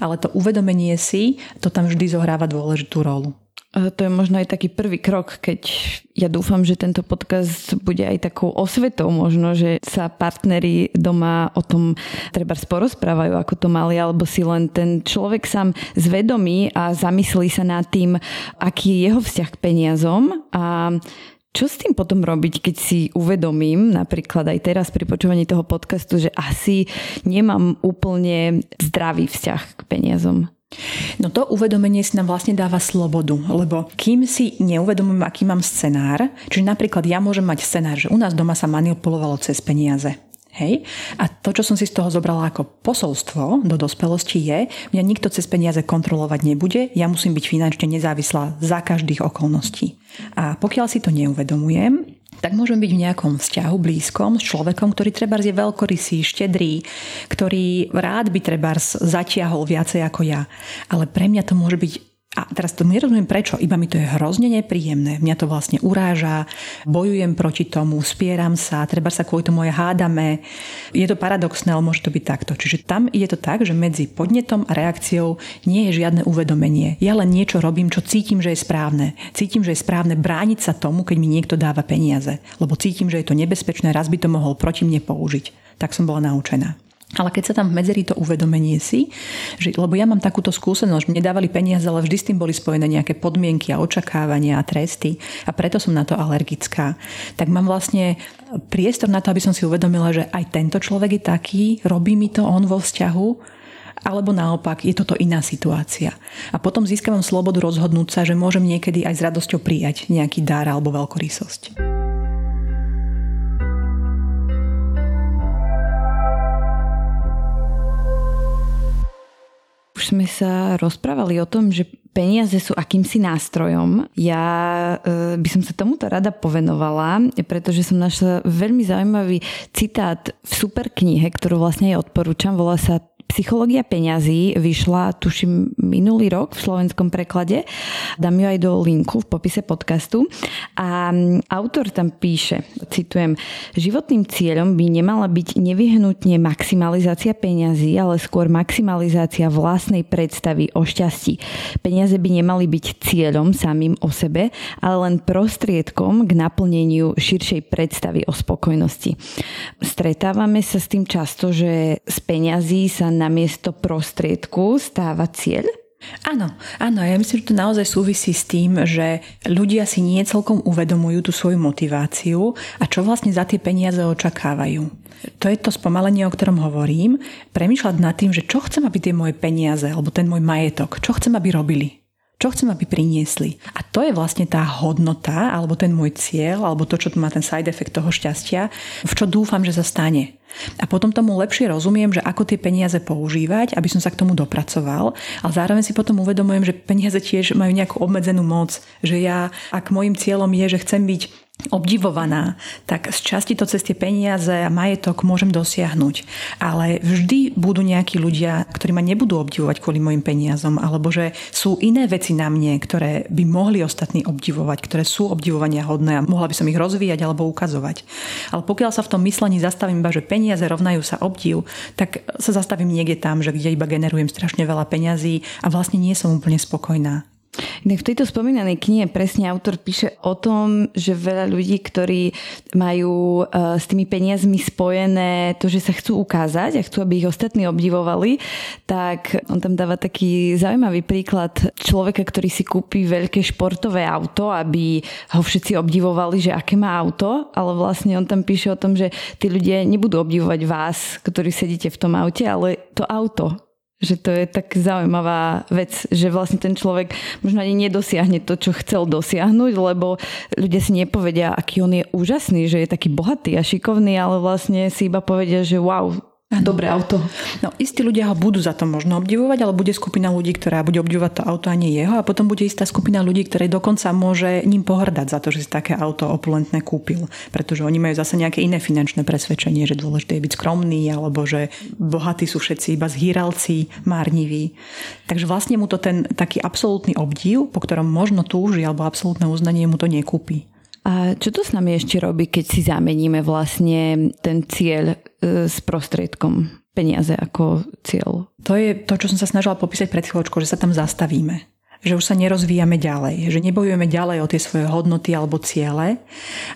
ale to uvedomenie si, to tam vždy zohráva dôležitú rolu. To je možno aj taký prvý krok, keď ja dúfam, že tento podcast bude aj takou osvetou možno, že sa partneri doma o tom treba porozprávajú, ako to mali, alebo si len ten človek sám zvedomí a zamyslí sa nad tým, aký je jeho vzťah k peniazom a čo s tým potom robiť, keď si uvedomím, napríklad aj teraz pri počúvaní toho podcastu, že asi nemám úplne zdravý vzťah k peniazom? No to uvedomenie si nám vlastne dáva slobodu, lebo kým si neuvedomím, aký mám scenár, čiže napríklad ja môžem mať scenár, že u nás doma sa manipulovalo cez peniaze. Hej? A to, čo som si z toho zobrala ako posolstvo do dospelosti je, mňa nikto cez peniaze kontrolovať nebude, ja musím byť finančne nezávislá za každých okolností. A pokiaľ si to neuvedomujem, tak môžem byť v nejakom vzťahu blízkom s človekom, ktorý treba je veľkorysý, štedrý, ktorý rád by treba zatiahol viacej ako ja. Ale pre mňa to môže byť a teraz to nerozumiem prečo, iba mi to je hrozne nepríjemné. Mňa to vlastne uráža, bojujem proti tomu, spieram sa, treba sa kvôli tomu aj hádame. Je to paradoxné, ale môže to byť takto. Čiže tam je to tak, že medzi podnetom a reakciou nie je žiadne uvedomenie. Ja len niečo robím, čo cítim, že je správne. Cítim, že je správne brániť sa tomu, keď mi niekto dáva peniaze. Lebo cítim, že je to nebezpečné, raz by to mohol proti mne použiť. Tak som bola naučená. Ale keď sa tam medzerí to uvedomenie si, že, lebo ja mám takúto skúsenosť, mne dávali peniaze, ale vždy s tým boli spojené nejaké podmienky a očakávania a tresty a preto som na to alergická, tak mám vlastne priestor na to, aby som si uvedomila, že aj tento človek je taký, robí mi to on vo vzťahu, alebo naopak je toto iná situácia. A potom získavam slobodu rozhodnúť sa, že môžem niekedy aj s radosťou prijať nejaký dar alebo veľkorysosť. Už sme sa rozprávali o tom, že peniaze sú akýmsi nástrojom. Ja e, by som sa tomuto rada povenovala, pretože som našla veľmi zaujímavý citát v super knihe, ktorú vlastne aj odporúčam. Volá sa Psychológia peňazí vyšla, tuším, minulý rok v slovenskom preklade. Dám ju aj do linku v popise podcastu. A autor tam píše, citujem, životným cieľom by nemala byť nevyhnutne maximalizácia peňazí, ale skôr maximalizácia vlastnej predstavy o šťastí. Peniaze by nemali byť cieľom samým o sebe, ale len prostriedkom k naplneniu širšej predstavy o spokojnosti. Stretávame sa s tým často, že z peňazí sa namiesto prostriedku stáva cieľ? Áno, áno, ja myslím, že to naozaj súvisí s tým, že ľudia si nie celkom uvedomujú tú svoju motiváciu a čo vlastne za tie peniaze očakávajú. To je to spomalenie, o ktorom hovorím. Premýšľať nad tým, že čo chcem, aby tie moje peniaze alebo ten môj majetok, čo chcem, aby robili. Čo chcem, aby priniesli. A to je vlastne tá hodnota, alebo ten môj cieľ, alebo to, čo má ten side effect toho šťastia, v čo dúfam, že sa stane. A potom tomu lepšie rozumiem, že ako tie peniaze používať, aby som sa k tomu dopracoval, ale zároveň si potom uvedomujem, že peniaze tiež majú nejakú obmedzenú moc, že ja, ak môjim cieľom je, že chcem byť obdivovaná, tak z časti to cez tie peniaze a majetok môžem dosiahnuť. Ale vždy budú nejakí ľudia, ktorí ma nebudú obdivovať kvôli mojim peniazom, alebo že sú iné veci na mne, ktoré by mohli ostatní obdivovať, ktoré sú obdivovania hodné a mohla by som ich rozvíjať alebo ukazovať. Ale pokiaľ sa v tom myslení zastavím iba, že peniaze rovnajú sa obdiv, tak sa zastavím niekde tam, že kde iba generujem strašne veľa peňazí a vlastne nie som úplne spokojná. V tejto spomínanej knihe presne autor píše o tom, že veľa ľudí, ktorí majú e, s tými peniazmi spojené to, že sa chcú ukázať a chcú, aby ich ostatní obdivovali, tak on tam dáva taký zaujímavý príklad človeka, ktorý si kúpi veľké športové auto, aby ho všetci obdivovali, že aké má auto, ale vlastne on tam píše o tom, že tí ľudia nebudú obdivovať vás, ktorí sedíte v tom aute, ale to auto, že to je tak zaujímavá vec, že vlastne ten človek možno ani nedosiahne to, čo chcel dosiahnuť, lebo ľudia si nepovedia, aký on je úžasný, že je taký bohatý a šikovný, ale vlastne si iba povedia, že wow, dobré auto. No, istí ľudia ho budú za to možno obdivovať, ale bude skupina ľudí, ktorá bude obdivovať to auto a nie jeho a potom bude istá skupina ľudí, ktoré dokonca môže ním pohrdať za to, že si také auto opulentné kúpil, pretože oni majú zase nejaké iné finančné presvedčenie, že dôležité je byť skromný alebo že bohatí sú všetci iba zhýralci, márniví. Takže vlastne mu to ten taký absolútny obdiv, po ktorom možno túži alebo absolútne uznanie mu to nekúpi. A čo to s nami ešte robí, keď si zameníme vlastne ten cieľ e, s prostriedkom peniaze ako cieľ? To je to, čo som sa snažila popísať pred chvíľočkou, že sa tam zastavíme že už sa nerozvíjame ďalej, že nebojujeme ďalej o tie svoje hodnoty alebo ciele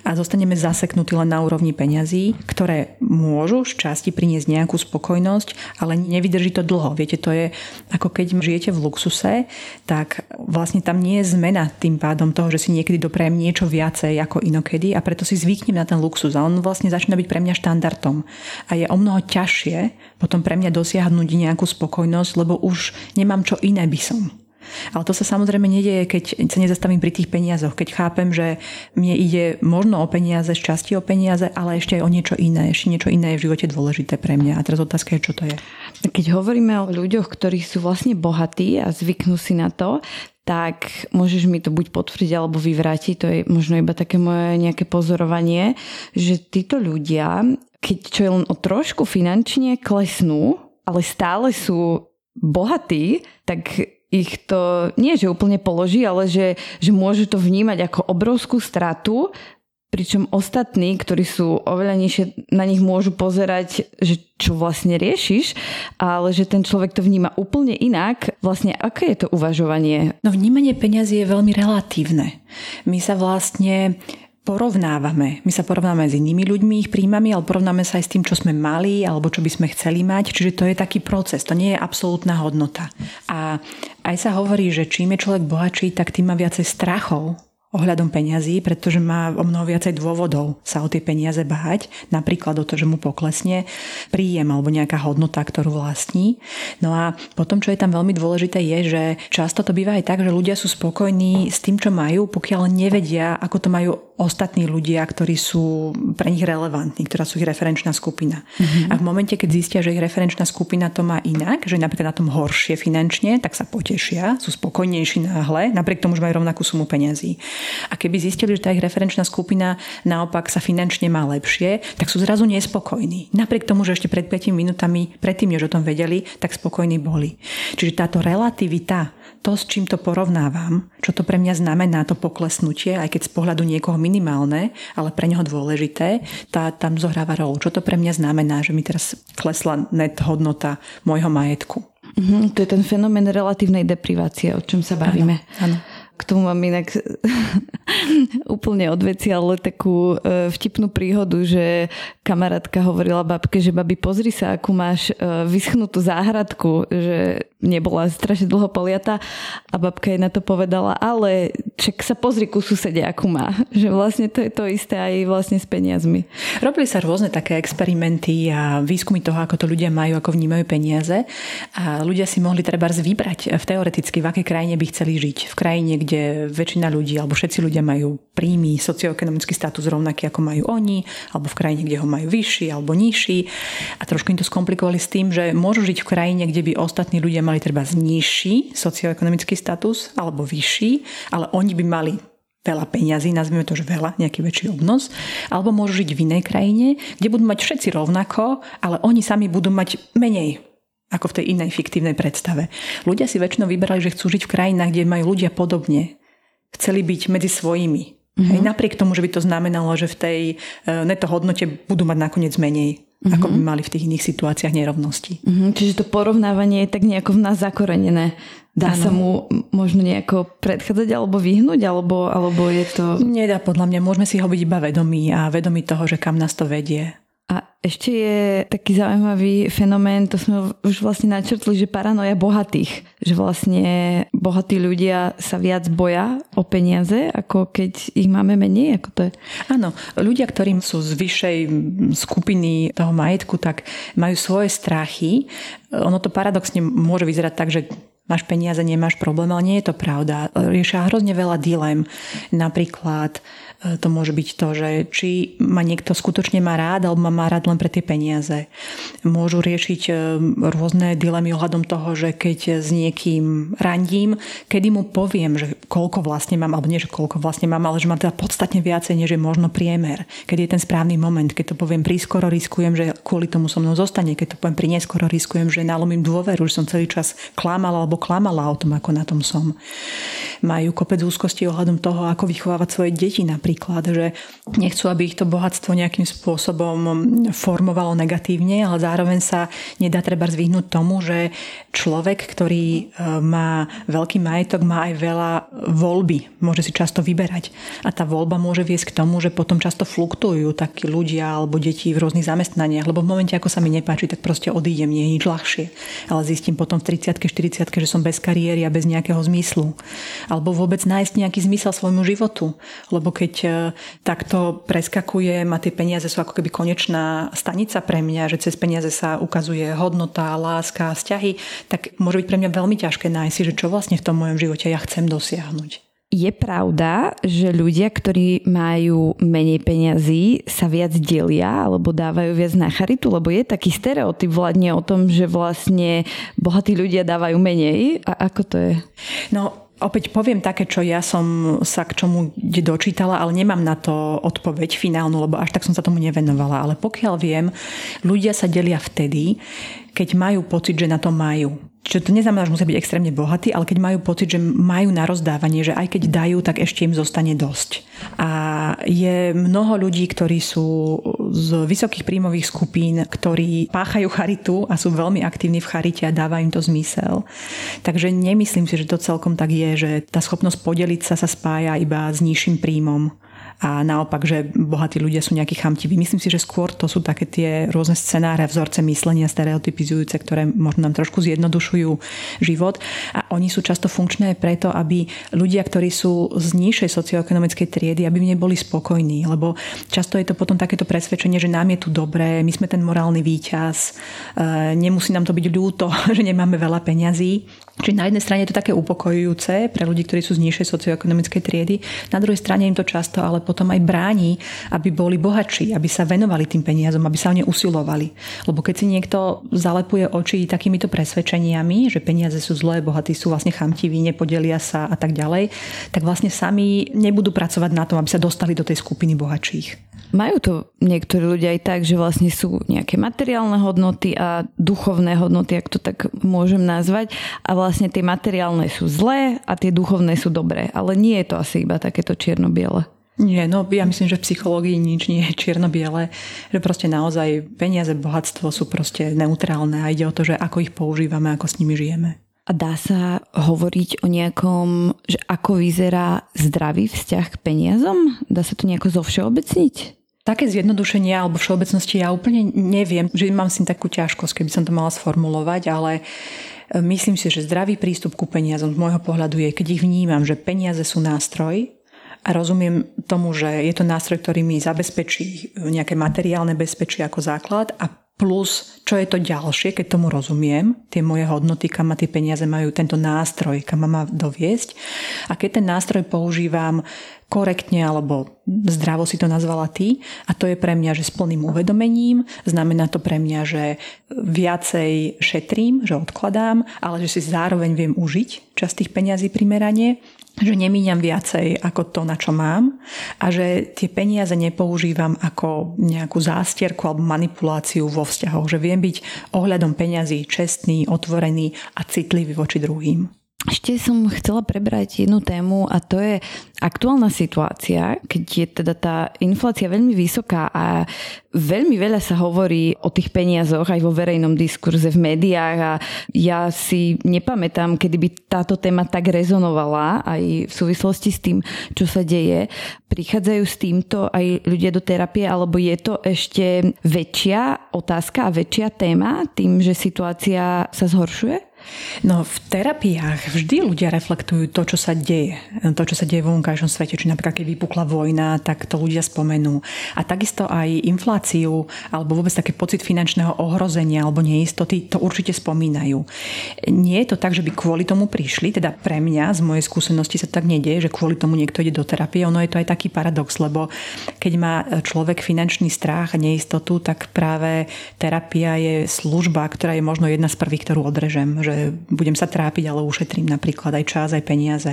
a zostaneme zaseknutí len na úrovni peňazí, ktoré môžu z časti priniesť nejakú spokojnosť, ale nevydrží to dlho. Viete, to je ako keď žijete v luxuse, tak vlastne tam nie je zmena tým pádom toho, že si niekedy doprajem niečo viacej ako inokedy a preto si zvyknem na ten luxus a on vlastne začína byť pre mňa štandardom. A je o mnoho ťažšie potom pre mňa dosiahnuť nejakú spokojnosť, lebo už nemám čo iné by som. Ale to sa samozrejme nedieje, keď sa nezastavím pri tých peniazoch, keď chápem, že mne ide možno o peniaze, z časti o peniaze, ale ešte aj o niečo iné. Ešte niečo iné je v živote dôležité pre mňa. A teraz otázka je, čo to je. Keď hovoríme o ľuďoch, ktorí sú vlastne bohatí a zvyknú si na to, tak môžeš mi to buď potvrdiť alebo vyvrátiť, to je možno iba také moje nejaké pozorovanie, že títo ľudia, keď čo je len o trošku finančne klesnú, ale stále sú bohatí, tak ich to nie, že úplne položí, ale že, že môžu to vnímať ako obrovskú stratu, pričom ostatní, ktorí sú oveľa nižšie, na nich môžu pozerať, že čo vlastne riešiš, ale že ten človek to vníma úplne inak. Vlastne aké je to uvažovanie? No vnímanie peňazí je veľmi relatívne. My sa vlastne porovnávame. My sa porovnávame s inými ľuďmi, ich príjmami, ale porovnáme sa aj s tým, čo sme mali alebo čo by sme chceli mať. Čiže to je taký proces, to nie je absolútna hodnota. A aj sa hovorí, že čím je človek bohatší, tak tým má viacej strachov ohľadom peňazí, pretože má o mnoho viacej dôvodov sa o tie peniaze báť, napríklad o to, že mu poklesne príjem alebo nejaká hodnota, ktorú vlastní. No a potom, čo je tam veľmi dôležité, je, že často to býva aj tak, že ľudia sú spokojní s tým, čo majú, pokiaľ nevedia, ako to majú ostatní ľudia, ktorí sú pre nich relevantní, ktorá sú ich referenčná skupina. Mm-hmm. A v momente, keď zistia, že ich referenčná skupina to má inak, že napríklad na tom horšie finančne, tak sa potešia, sú spokojnejší náhle, napriek tomu, že majú rovnakú sumu peňazí. A keby zistili, že tá ich referenčná skupina naopak sa finančne má lepšie, tak sú zrazu nespokojní. Napriek tomu, že ešte pred 5 minútami, predtým, než o tom vedeli, tak spokojní boli. Čiže táto relativita to, s čím to porovnávam, čo to pre mňa znamená, to poklesnutie, aj keď z pohľadu niekoho minimálne, ale pre neho dôležité, tá tam zohráva rolu. Čo to pre mňa znamená, že mi teraz klesla net hodnota môjho majetku. Mm-hmm, to je ten fenomén relatívnej deprivácie, o čom sa bavíme. Áno, áno. K tomu mám inak úplne odveci, ale takú e, vtipnú príhodu, že kamarátka hovorila babke, že babi pozri sa, akú máš e, vyschnutú záhradku, že nebola strašne dlho poliata a babka jej na to povedala, ale čak sa pozri ku susede, akú má. Že vlastne to je to isté aj vlastne s peniazmi. Robili sa rôzne také experimenty a výskumy toho, ako to ľudia majú, ako vnímajú peniaze a ľudia si mohli treba vybrať v teoreticky, v akej krajine by chceli žiť. V krajine, kde väčšina ľudí alebo všetci ľudia majú príjmy, socioekonomický status rovnaký ako majú oni, alebo v krajine, kde ho majú vyšší alebo nižší. A trošku im to skomplikovali s tým, že môžu žiť v krajine, kde by ostatní ľudia mali treba nižší socioekonomický status alebo vyšší, ale oni by mali veľa peňazí, nazvime to, že veľa, nejaký väčší obnos, alebo môžu žiť v inej krajine, kde budú mať všetci rovnako, ale oni sami budú mať menej ako v tej inej fiktívnej predstave. Ľudia si väčšinou vybrali, že chcú žiť v krajinách, kde majú ľudia podobne. Chceli byť medzi svojimi. Mm-hmm. Hej, napriek tomu, že by to znamenalo, že v tej e, neto hodnote budú mať nakoniec menej mm-hmm. ako by mali v tých iných situáciách nerovnosti. Mm-hmm. Čiže to porovnávanie je tak nejako v nás zakorenené. Dá ano. sa mu možno nejako predchádzať alebo vyhnúť, alebo, alebo je to... Nedá podľa mňa, môžeme si ho byť iba vedomí a vedomí toho, že kam nás to vedie. A ešte je taký zaujímavý fenomén, to sme už vlastne načrtli, že paranoja bohatých. Že vlastne bohatí ľudia sa viac boja o peniaze, ako keď ich máme menej, ako to je. Áno, ľudia, ktorým sú z vyššej skupiny toho majetku, tak majú svoje strachy. Ono to paradoxne môže vyzerať tak, že máš peniaze, nemáš problém, ale nie je to pravda. Riešia hrozne veľa dilem. Napríklad to môže byť to, že či ma niekto skutočne má rád, alebo ma má rád len pre tie peniaze. Môžu riešiť e, rôzne dilemy ohľadom toho, že keď s niekým randím, kedy mu poviem, že koľko vlastne mám, alebo nie, že koľko vlastne mám, ale že mám teda podstatne viacej, než je možno priemer. Keď je ten správny moment, keď to poviem prískoro, riskujem, že kvôli tomu so mnou zostane, keď to poviem pri neskoro, riskujem, že nalomím dôveru, že som celý čas klamala alebo klamala o tom, ako na tom som. majú kopec úzkosti ohľadom toho, ako vychovávať svoje deti napríklad, že nechcú, aby ich to bohatstvo nejakým spôsobom formovalo negatívne, ale zároveň sa nedá treba zvyhnúť tomu, že človek, ktorý e, má veľký majetok, má aj veľa voľby, môže si často vyberať. A tá voľba môže viesť k tomu, že potom často fluktujú takí ľudia alebo deti v rôznych zamestnaniach, lebo v momente, ako sa mi nepáči, tak proste odídem, nie je nič ľahšie. Ale zistím potom v 30 40 že som bez kariéry a bez nejakého zmyslu. Alebo vôbec nájsť nejaký zmysel svojmu životu. Lebo keď takto preskakujem a tie peniaze sú ako keby konečná stanica pre mňa, že cez peniaze sa ukazuje hodnota, láska, vzťahy, tak môže byť pre mňa veľmi ťažké nájsť si, že čo vlastne v tom mojom živote ja chcem dosiahnuť. Je pravda, že ľudia, ktorí majú menej peňazí, sa viac delia alebo dávajú viac na charitu? Lebo je taký stereotyp vládne o tom, že vlastne bohatí ľudia dávajú menej. A ako to je? No, Opäť poviem také, čo ja som sa k čomu dočítala, ale nemám na to odpoveď finálnu, lebo až tak som sa tomu nevenovala. Ale pokiaľ viem, ľudia sa delia vtedy, keď majú pocit, že na to majú. Čiže to neznamená, že musia byť extrémne bohatí, ale keď majú pocit, že majú na rozdávanie, že aj keď dajú, tak ešte im zostane dosť. A je mnoho ľudí, ktorí sú z vysokých príjmových skupín, ktorí páchajú charitu a sú veľmi aktívni v charite a dávajú im to zmysel. Takže nemyslím si, že to celkom tak je, že tá schopnosť podeliť sa sa spája iba s nižším príjmom a naopak, že bohatí ľudia sú nejakí chamtiví. Myslím si, že skôr to sú také tie rôzne scenáre, vzorce myslenia, stereotypizujúce, ktoré možno nám trošku zjednodušujú život a oni sú často funkčné preto, aby ľudia, ktorí sú z nižšej socioekonomickej triedy, aby neboli spokojní, lebo často je to potom takéto presvedčenie, že nám je tu dobré, my sme ten morálny víťaz, e, nemusí nám to byť ľúto, že nemáme veľa peňazí. Čiže na jednej strane je to také upokojujúce pre ľudí, ktorí sú z nižšej socioekonomickej triedy, na druhej strane im to často ale potom aj bráni, aby boli bohatší, aby sa venovali tým peniazom, aby sa o ne usilovali. Lebo keď si niekto zalepuje oči takýmito presvedčeniami, že peniaze sú zlé, bohatí sú vlastne chamtiví, nepodelia sa a tak ďalej, tak vlastne sami nebudú pracovať na tom, aby sa dostali do tej skupiny bohatších. Majú to niektorí ľudia aj tak, že vlastne sú nejaké materiálne hodnoty a duchovné hodnoty, ak to tak môžem nazvať. A vlastne tie materiálne sú zlé a tie duchovné sú dobré. Ale nie je to asi iba takéto čierno-biele. Nie, no ja myslím, že v psychológii nič nie je čierno-biele, že proste naozaj peniaze, bohatstvo sú proste neutrálne a ide o to, že ako ich používame, ako s nimi žijeme. A dá sa hovoriť o nejakom, že ako vyzerá zdravý vzťah k peniazom? Dá sa to nejako zovšeobecniť? Také zjednodušenie alebo všeobecnosti ja úplne neviem, že mám si takú ťažkosť, keby som to mala sformulovať, ale myslím si, že zdravý prístup ku peniazom z môjho pohľadu je, keď ich vnímam, že peniaze sú nástroj, a rozumiem tomu, že je to nástroj, ktorý mi zabezpečí nejaké materiálne bezpečie ako základ a plus, čo je to ďalšie, keď tomu rozumiem, tie moje hodnoty, kam ma tie peniaze majú, tento nástroj, kam ma má doviesť. A keď ten nástroj používam korektne alebo zdravo si to nazvala ty a to je pre mňa, že s plným uvedomením, znamená to pre mňa, že viacej šetrím, že odkladám, ale že si zároveň viem užiť časť tých peňazí primerane že nemíňam viacej ako to, na čo mám a že tie peniaze nepoužívam ako nejakú zástierku alebo manipuláciu vo vzťahoch, že viem byť ohľadom peňazí čestný, otvorený a citlivý voči druhým. Ešte som chcela prebrať jednu tému a to je aktuálna situácia, keď je teda tá inflácia veľmi vysoká a veľmi veľa sa hovorí o tých peniazoch aj vo verejnom diskurze v médiách a ja si nepamätám, kedy by táto téma tak rezonovala aj v súvislosti s tým, čo sa deje. Prichádzajú s týmto aj ľudia do terapie, alebo je to ešte väčšia otázka a väčšia téma tým, že situácia sa zhoršuje? No v terapiách vždy ľudia reflektujú to, čo sa deje. To, čo sa deje vo vonkajšom svete. Či napríklad, keď vypukla vojna, tak to ľudia spomenú. A takisto aj infláciu alebo vôbec taký pocit finančného ohrozenia alebo neistoty, to určite spomínajú. Nie je to tak, že by kvôli tomu prišli, teda pre mňa z mojej skúsenosti sa tak nedieje, že kvôli tomu niekto ide do terapie. Ono je to aj taký paradox, lebo keď má človek finančný strach a neistotu, tak práve terapia je služba, ktorá je možno jedna z prvých, ktorú odrežem že budem sa trápiť, ale ušetrím napríklad aj čas, aj peniaze.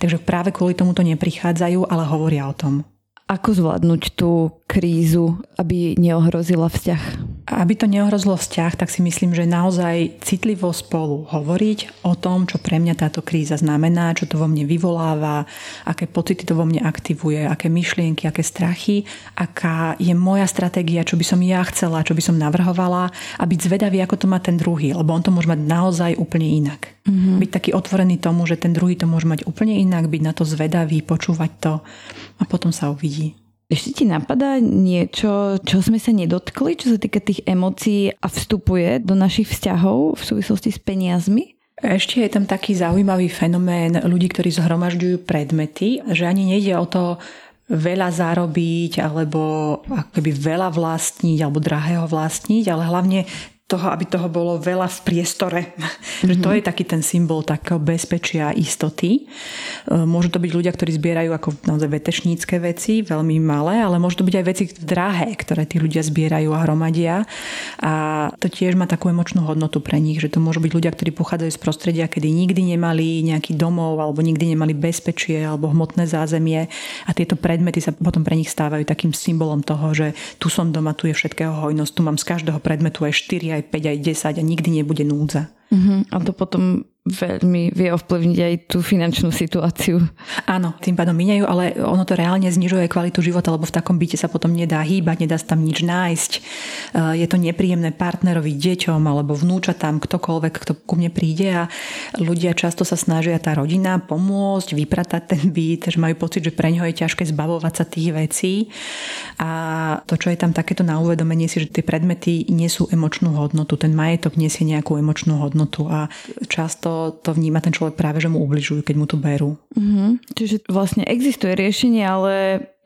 Takže práve kvôli tomuto neprichádzajú, ale hovoria o tom. Ako zvládnuť tú krízu, aby neohrozila vzťah? Aby to neohrozilo vzťah, tak si myslím, že naozaj citlivo spolu hovoriť o tom, čo pre mňa táto kríza znamená, čo to vo mne vyvoláva, aké pocity to vo mne aktivuje, aké myšlienky, aké strachy, aká je moja stratégia, čo by som ja chcela, čo by som navrhovala a byť zvedavý, ako to má ten druhý, lebo on to môže mať naozaj úplne inak. Mm-hmm. Byť taký otvorený tomu, že ten druhý to môže mať úplne inak, byť na to zvedavý, počúvať to a potom sa uvidí. Ešte ti napadá niečo, čo sme sa nedotkli, čo sa týka tých emócií a vstupuje do našich vzťahov v súvislosti s peniazmi? Ešte je tam taký zaujímavý fenomén ľudí, ktorí zhromažďujú predmety, že ani nejde o to veľa zarobiť alebo akoby veľa vlastniť alebo drahého vlastniť, ale hlavne toho, aby toho bolo veľa v priestore. Mm-hmm. že to je taký ten symbol takého bezpečia a istoty. E, môžu to byť ľudia, ktorí zbierajú ako naozaj vetešnícke veci, veľmi malé, ale môžu to byť aj veci drahé, ktoré tí ľudia zbierajú a hromadia. A to tiež má takú emočnú hodnotu pre nich, že to môžu byť ľudia, ktorí pochádzajú z prostredia, kedy nikdy nemali nejaký domov alebo nikdy nemali bezpečie alebo hmotné zázemie a tieto predmety sa potom pre nich stávajú takým symbolom toho, že tu som doma, tu je všetkého hojnosť, tu mám z každého predmetu aj 4, aj 5, aj 10 a nikdy nebude núdza. Uh-huh. A to potom veľmi vie ovplyvniť aj tú finančnú situáciu. Áno, tým pádom míňajú, ale ono to reálne znižuje kvalitu života, lebo v takom byte sa potom nedá hýbať, nedá sa tam nič nájsť. E, je to nepríjemné partnerovi, deťom alebo vnúčatám, ktokoľvek, kto ku mne príde a ľudia často sa snažia tá rodina pomôcť, vypratať ten byt, že majú pocit, že pre ňoho je ťažké zbavovať sa tých vecí. A to, čo je tam takéto na uvedomenie si, že tie predmety nesú emočnú hodnotu, ten majetok nesie nejakú emočnú hodnotu a často to, vníma ten človek práve, že mu ubližujú, keď mu to berú. Mm-hmm. Čiže vlastne existuje riešenie, ale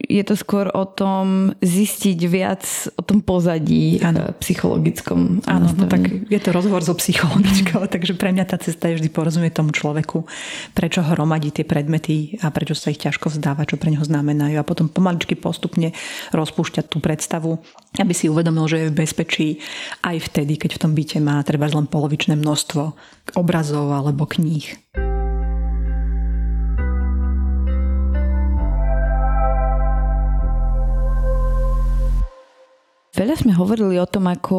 je to skôr o tom zistiť viac o tom pozadí ano. Eh, psychologickom. Áno, no tak je to rozhovor so psychologičkou, takže pre mňa tá cesta je vždy porozumieť tomu človeku, prečo hromadí tie predmety a prečo sa ich ťažko vzdáva, čo pre neho znamenajú a potom pomaličky postupne rozpúšťať tú predstavu, aby si uvedomil, že je v bezpečí aj vtedy, keď v tom byte má treba len polovičné množstvo obrazov alebo kníh. Veľa sme hovorili o tom, ako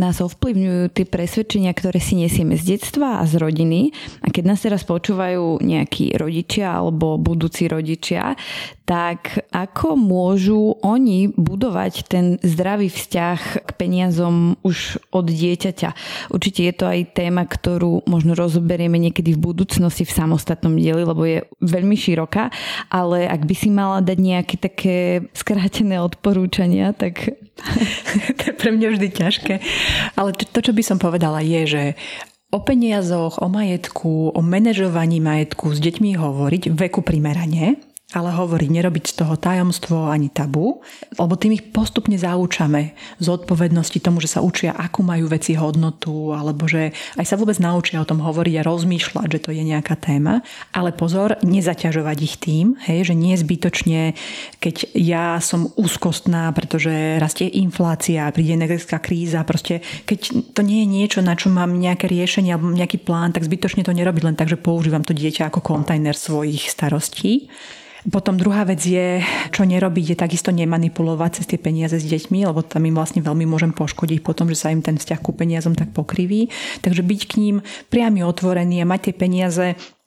nás ovplyvňujú tie presvedčenia, ktoré si nesieme z detstva a z rodiny. A keď nás teraz počúvajú nejakí rodičia alebo budúci rodičia, tak ako môžu oni budovať ten zdravý vzťah k peniazom už od dieťaťa? Určite je to aj téma, ktorú možno rozoberieme niekedy v budúcnosti v samostatnom dieli, lebo je veľmi široká, ale ak by si mala dať nejaké také skrátené odporúčania, tak... to je pre mňa vždy ťažké. Ale to, čo by som povedala je, že o peniazoch, o majetku, o manažovaní majetku s deťmi hovoriť veku primerane, ale hovorí, nerobiť z toho tajomstvo ani tabu, lebo tým ich postupne zaučame z odpovednosti tomu, že sa učia, akú majú veci hodnotu, alebo že aj sa vôbec naučia o tom hovoriť a rozmýšľať, že to je nejaká téma. Ale pozor, nezaťažovať ich tým, hej, že nie zbytočne, keď ja som úzkostná, pretože rastie inflácia, príde energetická kríza, proste keď to nie je niečo, na čo mám nejaké riešenie alebo nejaký plán, tak zbytočne to nerobiť len tak, že používam to dieťa ako kontajner svojich starostí. Potom druhá vec je, čo nerobiť, je takisto nemanipulovať cez tie peniaze s deťmi, lebo tam im vlastne veľmi môžem poškodiť potom, že sa im ten vzťah ku peniazom tak pokriví. Takže byť k ním priamy otvorený a mať tie peniaze,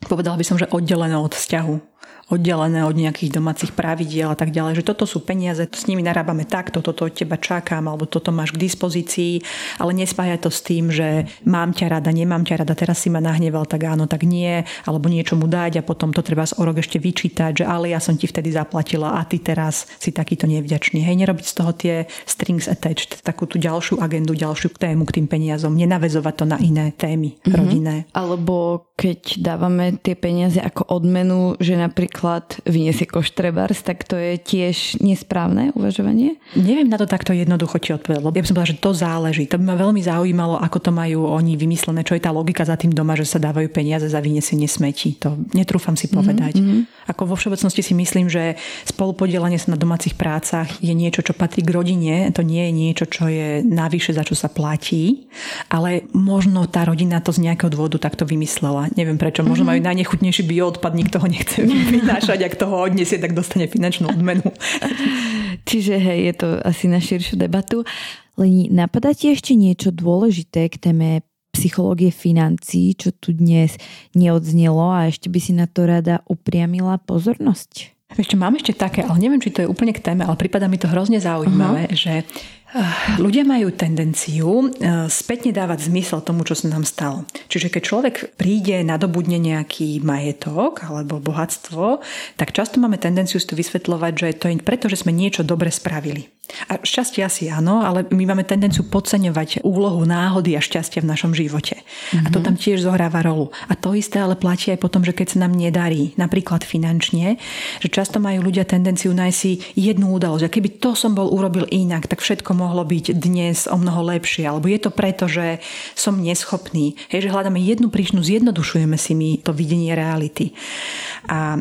povedal by som, že oddelené od vzťahu oddelené od nejakých domácich pravidiel a tak ďalej, že toto sú peniaze, s nimi narábame takto, toto od teba čakám, alebo toto máš k dispozícii, ale nespája to s tým, že mám ťa rada, nemám ťa rada, teraz si ma nahneval, tak áno, tak nie, alebo niečo mu dať a potom to treba z orok ešte vyčítať, že ale ja som ti vtedy zaplatila a ty teraz si takýto nevďačný. Hej, nerobiť z toho tie strings attached, takú tú ďalšiu agendu, ďalšiu tému k tým peniazom, nenavezovať to na iné témy mm-hmm. rodinné. Alebo keď dávame tie peniaze ako odmenu, že napríklad napríklad vyniesie koš trebárs, tak to je tiež nesprávne uvažovanie? Neviem na to takto jednoducho ti odpovedať, lebo ja by som povedala, že to záleží. To by ma veľmi zaujímalo, ako to majú oni vymyslené, čo je tá logika za tým doma, že sa dávajú peniaze za vyniesenie smetí. To netrúfam si povedať. Mm-hmm. Ako vo všeobecnosti si myslím, že spolupodielanie sa na domácich prácach je niečo, čo patrí k rodine. To nie je niečo, čo je navyše, za čo sa platí. Ale možno tá rodina to z nejakého dôvodu takto vymyslela. Neviem prečo. Možno mm-hmm. majú najnechutnejší bioodpad, nikto ho nechce vynášať, ak toho odniesie, tak dostane finančnú odmenu. Čiže hej, je to asi na širšiu debatu. Leni, napadá ti ešte niečo dôležité k téme psychológie financií, čo tu dnes neodznelo a ešte by si na to rada upriamila pozornosť? Ešte mám ešte také, ale neviem, či to je úplne k téme, ale prípada mi to hrozne zaujímavé, uh-huh. že Ľudia majú tendenciu e, spätne dávať zmysel tomu, čo sa nám stalo. Čiže keď človek príde, nadobudne nejaký majetok alebo bohatstvo, tak často máme tendenciu si to vysvetľovať, že to je preto, že sme niečo dobre spravili. A šťastie asi áno, ale my máme tendenciu podceňovať úlohu náhody a šťastia v našom živote. Mm-hmm. A to mhm. tam tiež zohráva rolu. A to isté ale platí aj potom, že keď sa nám nedarí, napríklad finančne, že často majú ľudia tendenciu nájsť si jednu udalosť. A keby to som bol urobil inak, tak všetko mohlo byť dnes o mnoho lepšie. Alebo je to preto, že som neschopný. Hej, že hľadáme jednu príčinu, zjednodušujeme si mi to videnie reality. A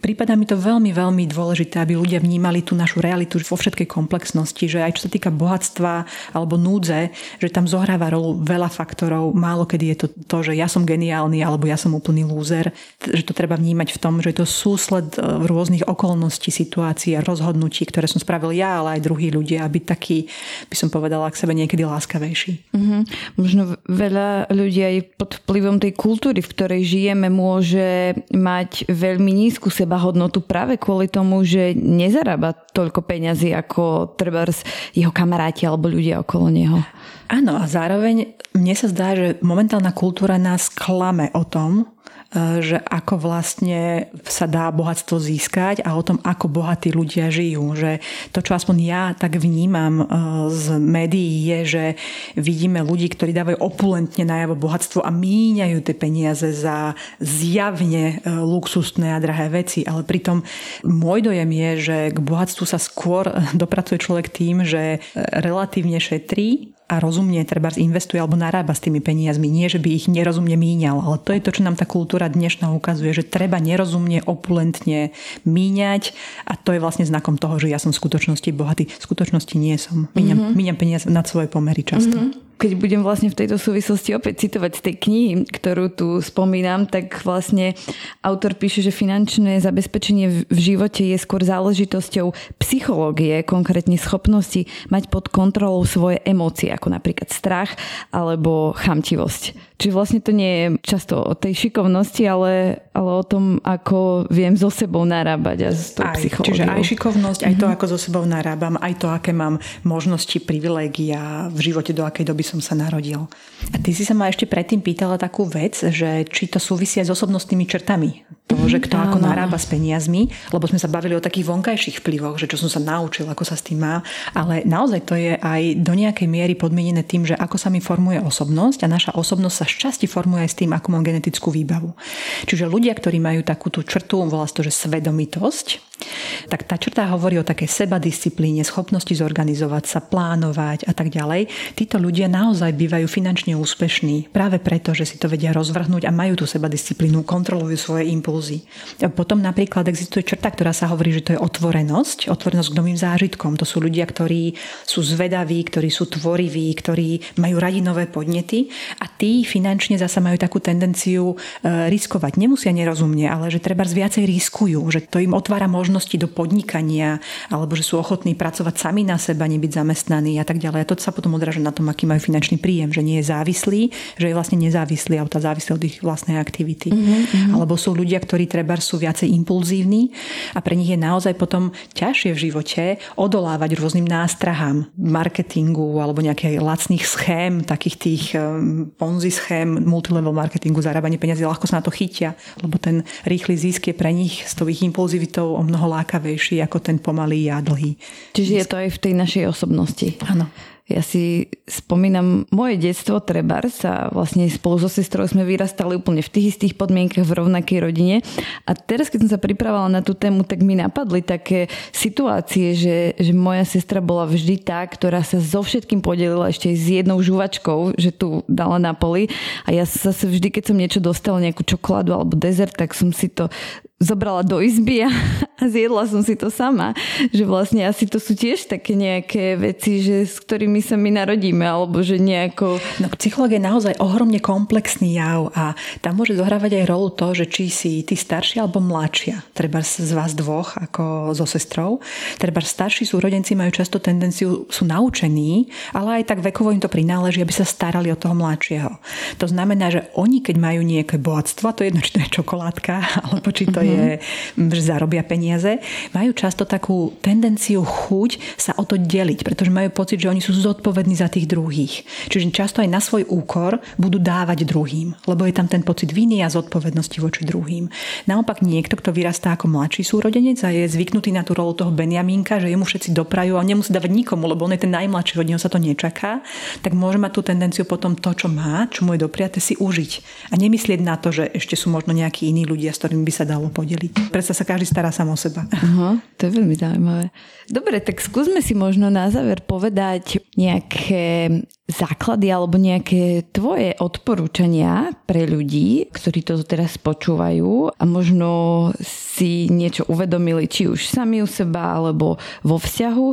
prípada mi to veľmi, veľmi dôležité, aby ľudia vnímali tú našu realitu vo všetkej komplexnosti, že aj čo sa týka bohatstva alebo núdze, že tam zohráva rolu veľa faktorov. Málo kedy je to to, že ja som geniálny alebo ja som úplný lúzer. Že to treba vnímať v tom, že je to súsled e, rôznych okolností, situácií a rozhodnutí, ktoré som spravil ja, ale aj druhí ľudia, aby taký, by som povedala, k sebe niekedy láskavejší. Mm-hmm. Možno veľa ľudí aj pod vplyvom tej kultúry, v ktorej žijeme, môže mať veľmi nízku sebahodnotu práve kvôli tomu, že nezarába toľko peňazí ako treba jeho kamaráti alebo ľudia okolo neho. Áno a zároveň mne sa zdá, že momentálna kultúra nás klame o tom, že ako vlastne sa dá bohatstvo získať a o tom, ako bohatí ľudia žijú. Že to, čo aspoň ja tak vnímam e, z médií, je, že vidíme ľudí, ktorí dávajú opulentne najavo bohatstvo a míňajú tie peniaze za zjavne e, luxusné a drahé veci. Ale pritom môj dojem je, že k bohatstvu sa skôr dopracuje človek tým, že relatívne šetrí a rozumne treba investuje alebo narába s tými peniazmi. Nie, že by ich nerozumne míňal, ale to je to, čo nám tá kultúra dnešná ukazuje, že treba nerozumne, opulentne míňať a to je vlastne znakom toho, že ja som v skutočnosti bohatý. V skutočnosti nie som. Míňam, mm-hmm. míňam peniaze nad svoje pomery často. Mm-hmm keď budem vlastne v tejto súvislosti opäť citovať z tej knihy, ktorú tu spomínam, tak vlastne autor píše, že finančné zabezpečenie v živote je skôr záležitosťou psychológie, konkrétne schopnosti mať pod kontrolou svoje emócie, ako napríklad strach alebo chamtivosť. Čiže vlastne to nie je často o tej šikovnosti, ale, ale o tom, ako viem so sebou narábať a s tou aj, psychológiou. Čiže aj šikovnosť, aj to, mhm. ako so sebou narábam, aj to, aké mám možnosti, privilégia v živote, do akej doby som sa narodil. A ty si sa ma ešte predtým pýtala takú vec, že či to súvisia s osobnostnými črtami. To, že kto ako narába s peniazmi, lebo sme sa bavili o takých vonkajších vplyvoch, že čo som sa naučil, ako sa s tým má. Ale naozaj to je aj do nejakej miery podmienené tým, že ako sa mi formuje osobnosť a naša osobnosť sa časti formuje aj s tým, ako mám genetickú výbavu. Čiže ľudia, ktorí majú takúto črtu, volá to, že svedomitosť, tak tá črta hovorí o takej sebadisciplíne, schopnosti zorganizovať sa, plánovať a tak ďalej. Títo ľudia naozaj bývajú finančne úspešní práve preto, že si to vedia rozvrhnúť a majú tú sebadisciplínu, kontrolujú svoje impulzy. Potom napríklad existuje črta, ktorá sa hovorí, že to je otvorenosť, otvorenosť k novým zážitkom. To sú ľudia, ktorí sú zvedaví, ktorí sú tvoriví, ktorí majú radi nové podnety a tí finančne zasa majú takú tendenciu e, riskovať. Nemusia nerozumne, ale že treba viacej riskujú, že to im otvára možnosti do podnikania alebo že sú ochotní pracovať sami na seba, nebyť zamestnaní a tak ďalej. A to sa potom odráža na tom, aký majú finančný príjem, že nie je závislý, že je vlastne nezávislý alebo tá závislý od ich vlastnej aktivity. Mm-hmm. Alebo sú ľudia, ktorí treba sú viacej impulzívni a pre nich je naozaj potom ťažšie v živote odolávať rôznym nástrahám marketingu alebo nejakých lacných schém, takých tých um, ponzi schém schém multilevel marketingu, zarábanie peniazy, ľahko sa na to chytia, lebo ten rýchly zisk je pre nich s tou ich impulzivitou o mnoho lákavejší ako ten pomalý a dlhý. Čiže je to aj v tej našej osobnosti. Áno. Ja si spomínam moje detstvo Trebar sa vlastne spolu so sestrou sme vyrastali úplne v tých istých podmienkach v rovnakej rodine a teraz keď som sa pripravila na tú tému, tak mi napadli také situácie, že, že moja sestra bola vždy tá, ktorá sa so všetkým podelila ešte s jednou žuvačkou, že tu dala na poli a ja zase vždy, keď som niečo dostala, nejakú čokoládu alebo dezert, tak som si to zobrala do izby a, zjedla som si to sama. Že vlastne asi to sú tiež také nejaké veci, že s ktorými sa my narodíme, alebo že nejako... No psychológia je naozaj ohromne komplexný jav a tam môže zohrávať aj rolu to, že či si ty staršia alebo mladšia. Treba z vás dvoch ako so sestrou. Treba starší súrodenci majú často tendenciu, sú naučení, ale aj tak vekovo im to prináleží, aby sa starali o toho mladšieho. To znamená, že oni keď majú nejaké bohatstvo, to je jedno, či to je čokoládka, alebo či to mm-hmm. Je, že zarobia peniaze, majú často takú tendenciu chuť sa o to deliť, pretože majú pocit, že oni sú zodpovední za tých druhých. Čiže často aj na svoj úkor budú dávať druhým, lebo je tam ten pocit viny a zodpovednosti voči druhým. Naopak niekto, kto vyrastá ako mladší súrodenec a je zvyknutý na tú rolu toho Benjamínka, že jemu všetci doprajú a nemusí dávať nikomu, lebo on je ten najmladší, od neho sa to nečaká, tak môže mať tú tendenciu potom to, čo má, čo mu je dopriate, si užiť. A nemyslieť na to, že ešte sú možno nejakí iní ľudia, s ktorými by sa dalo podeliť. Predsa sa každý stará sám o seba. Aha, to je veľmi zaujímavé. Dobre, tak skúsme si možno na záver povedať nejaké základy alebo nejaké tvoje odporúčania pre ľudí, ktorí to teraz počúvajú a možno si niečo uvedomili, či už sami u seba alebo vo vzťahu.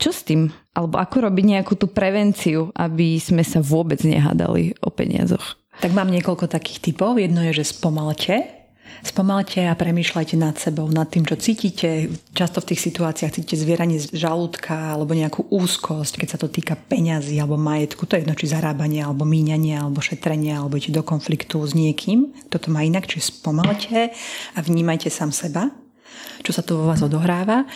Čo s tým? Alebo ako robiť nejakú tú prevenciu, aby sme sa vôbec nehádali o peniazoch? Tak mám niekoľko takých typov. Jedno je, že spomalte, Spomalte a premýšľajte nad sebou, nad tým, čo cítite. Často v tých situáciách cítite zvieranie z žalúdka alebo nejakú úzkosť, keď sa to týka peňazí alebo majetku. To je jedno, či zarábanie, alebo míňanie, alebo šetrenie, alebo idete do konfliktu s niekým. Toto má inak, čiže spomalte a vnímajte sám seba čo sa tu vo vás odohráva.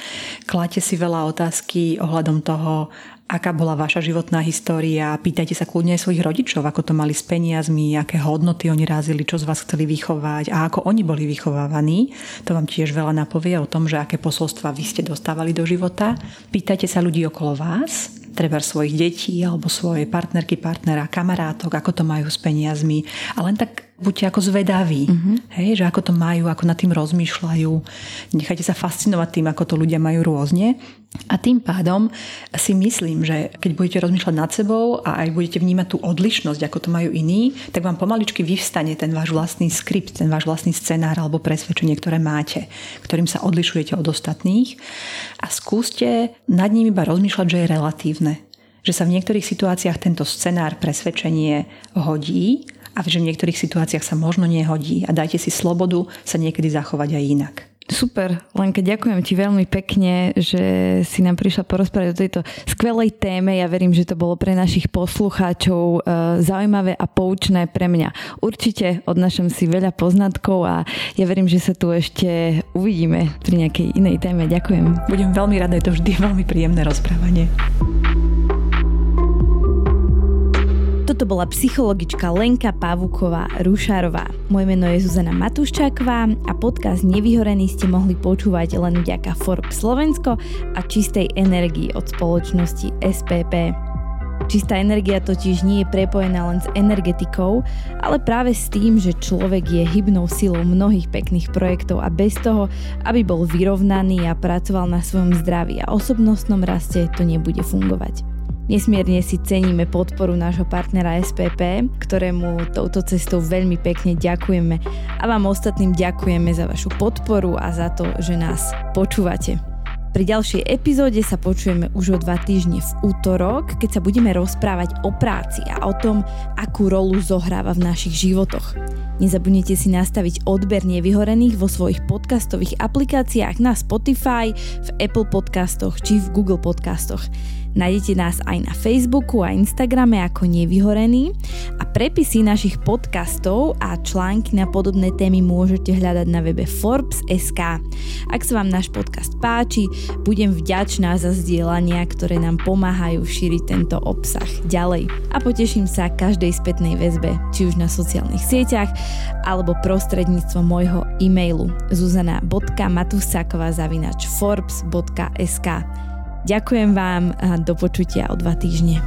Kláte si veľa otázky ohľadom toho, aká bola vaša životná história, pýtajte sa kľudne aj svojich rodičov, ako to mali s peniazmi, aké hodnoty oni razili, čo z vás chceli vychovať a ako oni boli vychovávaní. To vám tiež veľa napovie o tom, že aké posolstva vy ste dostávali do života. Pýtajte sa ľudí okolo vás, treba svojich detí alebo svojej partnerky, partnera, kamarátok, ako to majú s peniazmi. A len tak buďte ako zvedaví, mm-hmm. hej, že ako to majú, ako nad tým rozmýšľajú. Nechajte sa fascinovať tým, ako to ľudia majú rôzne. A tým pádom si myslím, že keď budete rozmýšľať nad sebou a aj budete vnímať tú odlišnosť, ako to majú iní, tak vám pomaličky vyvstane ten váš vlastný skript, ten váš vlastný scenár alebo presvedčenie, ktoré máte, ktorým sa odlišujete od ostatných. A skúste nad ním iba rozmýšľať, že je relatívne. Že sa v niektorých situáciách tento scenár, presvedčenie hodí a že v niektorých situáciách sa možno nehodí a dajte si slobodu sa niekedy zachovať aj inak. Super, Lenka, ďakujem ti veľmi pekne, že si nám prišla porozprávať o tejto skvelej téme. Ja verím, že to bolo pre našich poslucháčov e, zaujímavé a poučné pre mňa. Určite odnašam si veľa poznatkov a ja verím, že sa tu ešte uvidíme pri nejakej inej téme. Ďakujem. Budem veľmi rada, je to vždy veľmi príjemné rozprávanie. Toto bola psychologička Lenka Pavuková Rušárová. Moje meno je Zuzana Matuščáková a podcast Nevyhorený ste mohli počúvať len vďaka Forbes Slovensko a čistej energii od spoločnosti SPP. Čistá energia totiž nie je prepojená len s energetikou, ale práve s tým, že človek je hybnou silou mnohých pekných projektov a bez toho, aby bol vyrovnaný a pracoval na svojom zdraví a osobnostnom raste, to nebude fungovať. Nesmierne si ceníme podporu nášho partnera SPP, ktorému touto cestou veľmi pekne ďakujeme a vám ostatným ďakujeme za vašu podporu a za to, že nás počúvate. Pri ďalšej epizóde sa počujeme už o dva týždne v útorok, keď sa budeme rozprávať o práci a o tom, akú rolu zohráva v našich životoch. Nezabudnite si nastaviť odber nevyhorených vo svojich podcastových aplikáciách na Spotify, v Apple podcastoch či v Google podcastoch. Nájdete nás aj na Facebooku a Instagrame ako Nevyhorený a prepisy našich podcastov a články na podobné témy môžete hľadať na webe Forbes.sk. Ak sa vám náš podcast páči, budem vďačná za zdieľania, ktoré nám pomáhajú šíriť tento obsah ďalej. A poteším sa každej spätnej väzbe, či už na sociálnych sieťach, alebo prostredníctvom môjho e-mailu zuzana.matusáková zavinač forbes.sk. Ďakujem vám a do počutia o dva týždne.